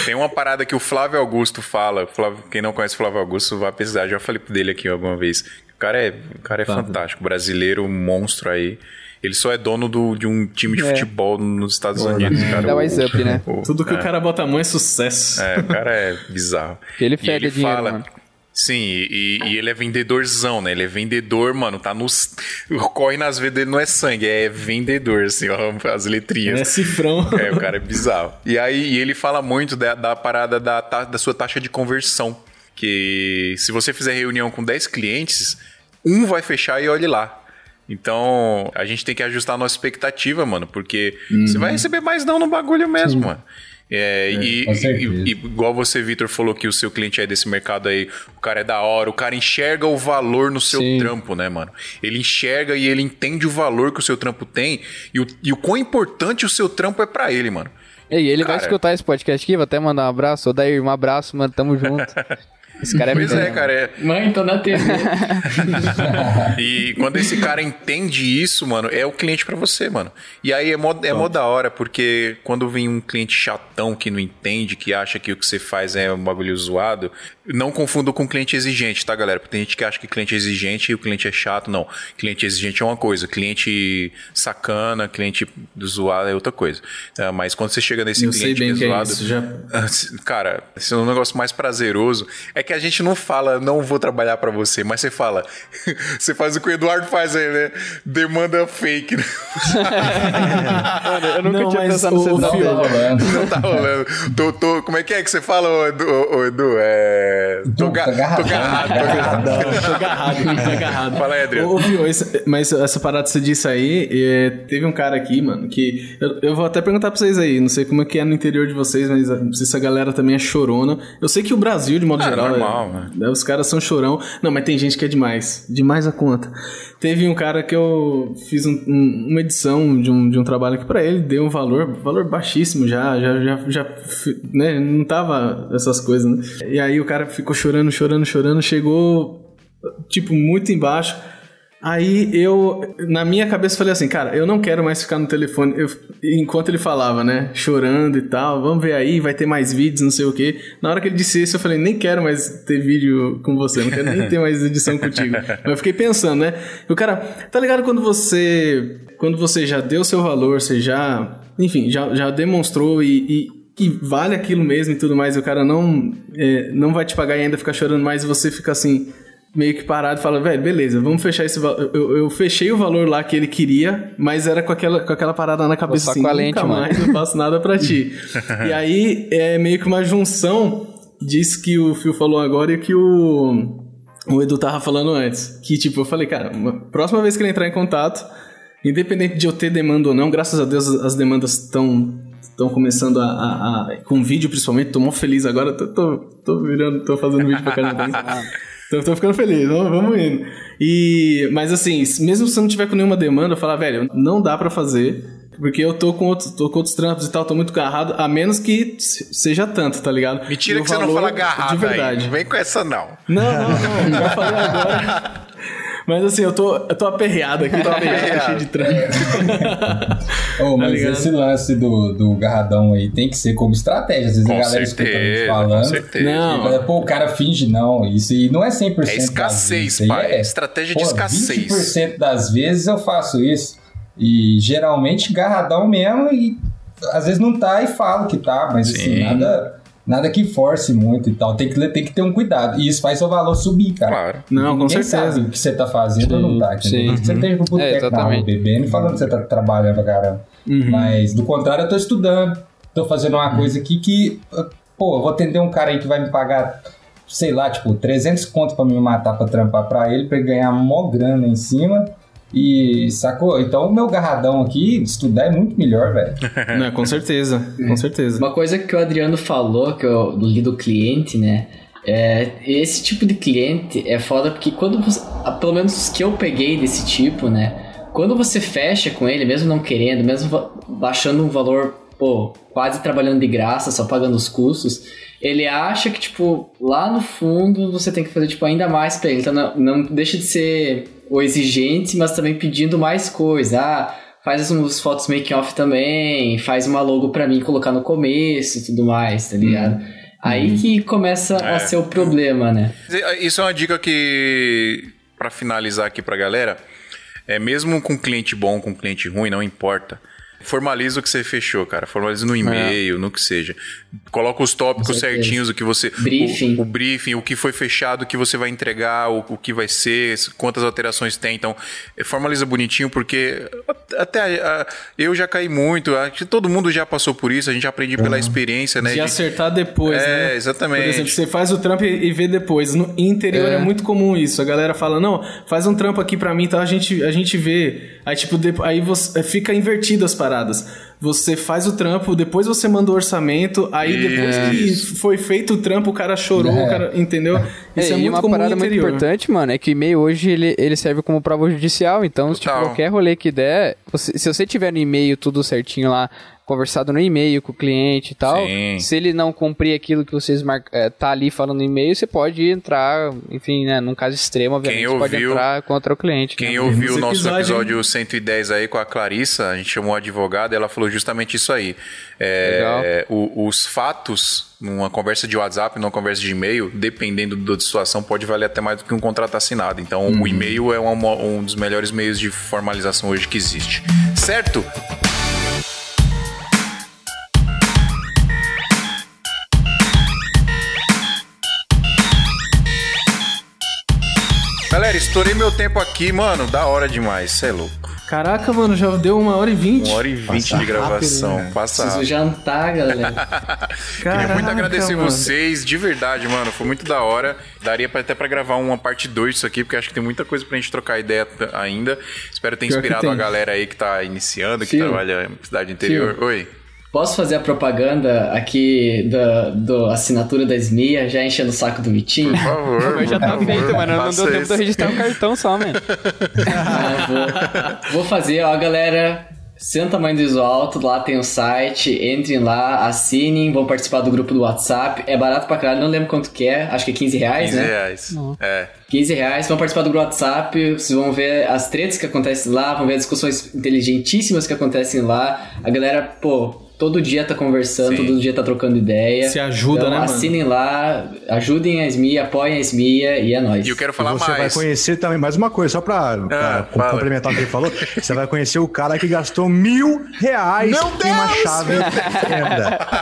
Tem uma parada que o Flávio Augusto fala. Flávio- quem não conhece o Flávio Augusto vai precisar. Já falei dele aqui alguma vez. O cara é, o cara é fantástico. Brasileiro, monstro aí. Ele só é dono do- de um time de É. futebol nos Estados Unidos, cara. Dá O- wise up, né? o- Tudo que é, o cara bota a mão é sucesso. É, o cara é bizarro. Ele E fede dinheiro, mano. Sim, e, e ele é vendedorzão, né? Ele é vendedor, mano, tá nos. Corre nas veias dele, não é sangue, é vendedor, assim, ó, as letrinhas. É cifrão. É, o cara é bizarro. E aí e ele fala muito da, da parada da, da sua taxa de conversão. Que se você fizer reunião com 10 clientes, um vai fechar e olhe lá. Então, a gente tem que ajustar a nossa expectativa, mano, porque você vai receber mais não no bagulho mesmo, mano. É, e, com e- e- igual você, Vitor, falou que o seu cliente é desse mercado aí, o cara é da hora, o cara enxerga o valor no seu Sim. trampo, né, mano? Ele enxerga e ele entende o valor que o seu trampo tem e o, e o quão importante o seu trampo é pra ele, mano. E aí, ele vai Cara. escutar esse podcast aqui, vou até mandar um abraço. Ô, Dair, um abraço, mano, tamo junto. Esse cara é Pois é, cara. é- Mãe, tô na TV. E quando esse cara entende isso, mano, é o cliente pra você, mano. E aí é mó, é mó da hora, porque quando vem um cliente chatão que não entende, que acha que o que você faz é um bagulho zoado, não confunda com cliente exigente, tá, galera? Porque tem gente que acha que cliente é exigente e o cliente é chato. Não. Cliente exigente é uma coisa, cliente sacana, cliente zoado é outra coisa. É, mas quando você chega nesse Eu sei cliente bem que que é é zoado. isso. Já... Cara, esse é um negócio mais prazeroso. É que a gente não fala, não vou trabalhar pra você, mas você fala. Você faz o que o Eduardo faz aí, né? Demanda fake. né? Mano, eu nunca Não, tinha pensado nesse Não tá rolando. Não tá rolando. Tô, tô- como é que é que você fala, ô, Edu? ô, Edu? É. É, tô, ga- Tô agarrado. tô agarrado, tô agarrado. Tô agarrado. Fala aí, Adriano. Ô, Fio, esse- mas essa parada que você disse aí, é, teve um cara aqui, mano, que. Eu, eu vou até perguntar pra vocês aí, não sei como é que é no interior de vocês, mas não sei se a galera também é chorona. Eu sei que o Brasil, de modo Ah, geral, normal, é- né? né, os caras são chorão. Não, mas tem gente que é demais. Demais a conta. Teve um cara que eu fiz um- um- uma edição de um, de um trabalho aqui pra ele, deu um valor, valor baixíssimo já, já, já, já né, não tava essas coisas, né? E aí o cara ficou chorando, chorando, chorando, chegou, tipo, muito embaixo. Aí eu, na minha cabeça, falei assim, cara, eu não quero mais ficar no telefone. Eu- enquanto ele falava, né? Chorando e tal, vamos ver aí, vai ter mais vídeos, não sei o quê. Na hora que ele disse isso, eu falei, nem quero mais ter vídeo com você, não quero nem ter mais edição contigo. Mas eu fiquei pensando, né? E o cara, tá ligado quando você. Quando você já deu seu valor, você já. Enfim, já, já demonstrou e, e que vale aquilo mesmo e tudo mais, e o cara não, é, não vai te pagar e ainda ficar chorando mais, e você fica assim meio que parado e fala, velho, beleza, vamos fechar esse valor. Eu, eu fechei o valor lá que ele queria, mas era com aquela, com aquela parada na cabeça assim, com a nunca lente, mano." mais eu faço nada pra ti. e aí é meio que uma junção disso que o Phil falou agora e que o, o Edu tava falando antes. Que tipo, eu falei, cara, uma, próxima vez que ele entrar em contato, independente de eu ter demanda ou não, graças a Deus as, as demandas estão estão começando a, a- a- com vídeo principalmente, tô mó feliz agora, tô, tô, tô virando, tô fazendo vídeo pra caramba. Tô, tô ficando feliz, vamos, vamos indo. E, mas assim, mesmo se eu não tiver com nenhuma demanda, eu falar, velho, não dá pra fazer, porque eu tô com, outros, tô com outros trampos e tal, tô muito agarrado, a menos que se- seja tanto, tá ligado? Mentira que você não fala agarrado De aí. verdade. Não vem com essa, não. Não, não, não, já falei agora. Mas assim, eu tô, eu tô aperreado aqui, tô aperreado, cheio de trampo. Ô, mas Tá esse lance do, do garradão aí tem que ser como estratégia. Às vezes Com a galera escuta a gente certeza, falando. com certeza. Não. fala, Pô, o cara finge não. Isso aí não é 100% É escassez, vezes. Pai. Estratégia de pô, escassez. 20% das vezes eu faço isso. E geralmente garradão mesmo e às vezes não tá e falo que tá, mas assim, Sim. nada, nada que force muito e tal. Tem que, tem que ter um cuidado. E isso faz seu valor subir, cara. Claro. Não, com Ninguém certeza. sabe o que você tá fazendo ou não tá, entendeu? sim. Você tem pro É, exatamente. bebendo e falando que você tá trabalhando pra caramba. Uhum. Mas do contrário, eu tô estudando. Tô fazendo uma coisa aqui que, pô, eu vou atender um cara aí que vai me pagar, sei lá, tipo, 300 conto pra me matar pra trampar pra ele, pra ele ganhar mó grana em cima. E sacou? Então o meu garradão aqui, estudar é muito melhor, velho. Não, com certeza, com certeza. Uma coisa que o Adriano falou, que eu li do cliente, né? É, esse tipo de cliente é foda porque quando você. Pelo menos os que eu peguei desse tipo, né? Quando você fecha com ele, mesmo não querendo, mesmo baixando um valor, pô, quase trabalhando de graça, só pagando os custos, ele acha que, tipo, lá no fundo você tem que fazer, tipo, ainda mais pra ele. Então não, não deixa de ser o exigente, mas também pedindo mais coisa. Ah, faz uns fotos make-off também, faz uma logo pra mim colocar no começo e tudo mais, tá ligado? Aí que começa É. a ser o problema, né? Isso é uma dica que, pra finalizar aqui pra galera, é mesmo com cliente bom, com cliente ruim, não importa. Formaliza o que você fechou, cara. Formaliza no e-mail, no que seja. Coloca os tópicos certinhos, o que você. Briefing. O, o briefing, o que foi fechado, o que você vai entregar, o, o que vai ser, quantas alterações tem. Então, eh, formaliza bonitinho, porque até ah, eu já caí muito. Acho que todo mundo já passou por isso, a gente aprende pela experiência, né? De de- acertar depois, É, né? exatamente. Por exemplo, você faz o trampo e e vê depois. No interior é. muito comum isso. A galera fala, não, faz um trampo aqui pra mim, então a gente, a gente vê. Aí, tipo, de- aí você, fica invertido as paradas temporadas. Você faz o trampo, depois você manda o orçamento, aí depois que foi feito o trampo, o cara chorou, É. o cara, entendeu? Isso é, e muito uma parada muito importante, mano, é que o e-mail hoje ele, ele serve como prova judicial. Então, se tipo, qualquer rolê que der, você- se você tiver no e-mail tudo certinho lá, conversado no e-mail com o cliente e tal, Sim. se ele não cumprir aquilo que vocês mar... é, tá ali falando no e-mail, você pode entrar, enfim, né, num caso extremo, obviamente, Quem você pode ouviu- entrar contra o cliente. Quem né? ouviu o nosso episódio, episódio 110 aí com a Clarissa, a gente chamou a advogada e ela falou justamente isso aí. É, o- os fatos, numa conversa de WhatsApp, numa conversa de e-mail, dependendo da situação, pode valer até mais do que um contrato assinado. Então, o e-mail é uma- um dos melhores meios de formalização hoje que existe. Certo? Galera, estourei meu tempo aqui, mano. Da hora demais, cê é louco. Caraca, mano, já deu uma hora e vinte. Uma hora e vinte de gravação. né? Passa Preciso rápido. jantar, galera. Queria muito Caraca, agradecer mano. vocês, de verdade, mano. Foi muito da hora. Daria até pra gravar uma parte 2 disso aqui, porque acho que tem muita coisa pra gente trocar ideia ainda. Espero ter Pior inspirado a galera aí que tá iniciando, que Fio. trabalha em cidade interior. Oi. Posso fazer a propaganda aqui da do assinatura da SMIA, já enchendo o saco do Vitinho? Por favor. Já tá feito, mano. Não deu tempo de eu registrar o cartão só, mano. Ah, vou, vou fazer, ó, galera. Santa Mãe do Iso Alto, lá tem o site, entrem lá, assinem, vão participar do grupo do WhatsApp. É barato pra caralho, não lembro quanto que é, acho que é 15 reais, 15 né? reais. É. 15 reais, vão participar do grupo WhatsApp, vocês vão ver as tretas que acontecem lá, vão ver as discussões inteligentíssimas que acontecem lá. A galera, pô, todo dia tá conversando, Sim. todo dia tá trocando ideia. Se ajuda, então, né, mano? Assinem lá, ajudem a SMIA, apoiem a SMIA e é nóis. E eu quero E falar você vai mais. conhecer também, mais uma coisa, só pra, pra Ah, fala. complementar o que ele falou. Você vai conhecer o cara que gastou mil reais Meu em uma Deus! chave venda.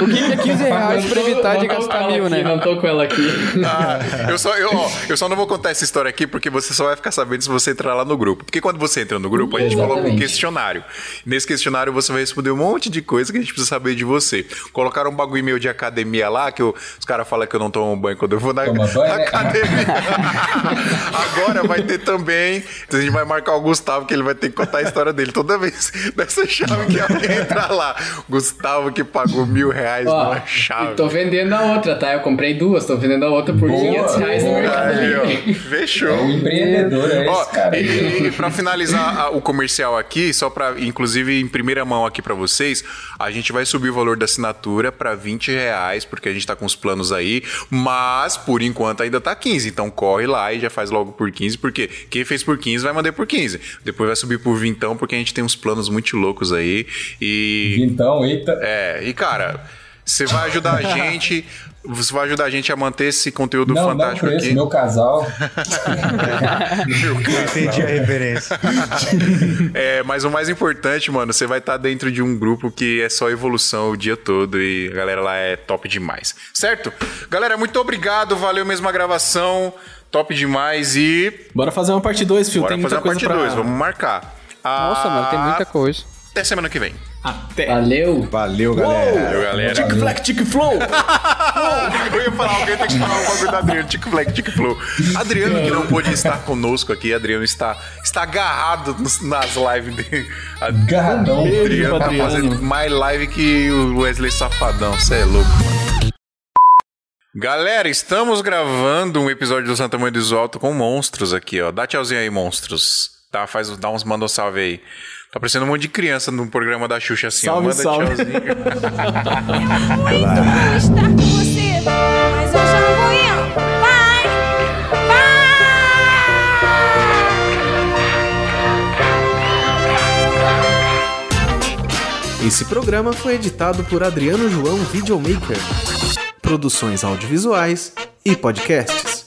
O que é 15 reais pra evitar de gastar mil, aqui, né? Não tô com ela aqui. Ah, eu, só, eu, ó, eu só não vou contar essa história aqui porque você só vai ficar sabendo se você entrar lá no grupo. Porque quando você entra no grupo, a gente coloca um Exatamente. questionário. Nesse questionário você vai responder um monte de coisa que a gente precisa saber de você. Colocaram um bagulho meu de academia lá, que eu- os caras falam que eu não tomo banho quando eu vou na, Toma banho, na né? academia. Agora vai ter também. Então a gente vai marcar o Gustavo, que ele vai ter que contar a história dele toda vez dessa chave que alguém entrar lá. Gustavo que pagou mil reais Ó, numa chave. tô vendendo a outra, tá? Eu comprei duas, tô vendendo a outra por Boa, 500 reais no boa. mercado. Aí, ó, É fechou. um empreendedor, é Ó, esse cara. e, e pra finalizar a- o comercial aqui, só pra, inclusive primeira mão aqui pra vocês, a gente vai subir o valor da assinatura pra 20 reais, porque a gente tá com os planos aí, mas por enquanto ainda tá 15, então corre lá e já faz logo por 15, porque quem fez por 15 vai mandar por 15. Depois vai subir por 20, porque a gente tem uns planos muito loucos aí e... Então, eita. É, e cara, você vai ajudar a gente, você vai ajudar a gente a manter esse conteúdo não, não fantástico conheço aqui. meu casal. Eu entendi a referência. É, mas o mais importante, mano, você vai estar dentro de um grupo que é só evolução o dia todo e a galera lá é top demais. Certo? Galera, muito obrigado, valeu mesmo a gravação, top demais e Bora fazer uma parte 2, filho. bora tem muita fazer a coisa parte pra... 2, vamos marcar. Nossa, mano, tem muita coisa. Até semana que vem. Até. Valeu! Valeu, galera. Valeu, galera. Tic Flex, Tic Flow. Eu ia falar, alguém tem que falar o bagulho da Adriano, Tic Fleck, Tic Flow. Adriano, que não pôde estar conosco aqui, Adriano está, está agarrado nas lives dele. Garradão. Adriano tá Adriano. fazendo mais live que o Wesley Safadão, você é louco, mano. Galera, estamos gravando um episódio do Santa Mãe do Iso Alto com monstros aqui, ó. Dá tchauzinho aí, monstros. Tá, faz, dá uns, manda um salve aí. Tá parecendo um monte de criança no programa da Xuxa assim, Salve, ó. Manda salve. tchauzinho. Muito bom estar com você, mas eu já vou indo. Vai, vai. Esse programa foi editado por Adriano João Videomaker. Produções audiovisuais e podcasts.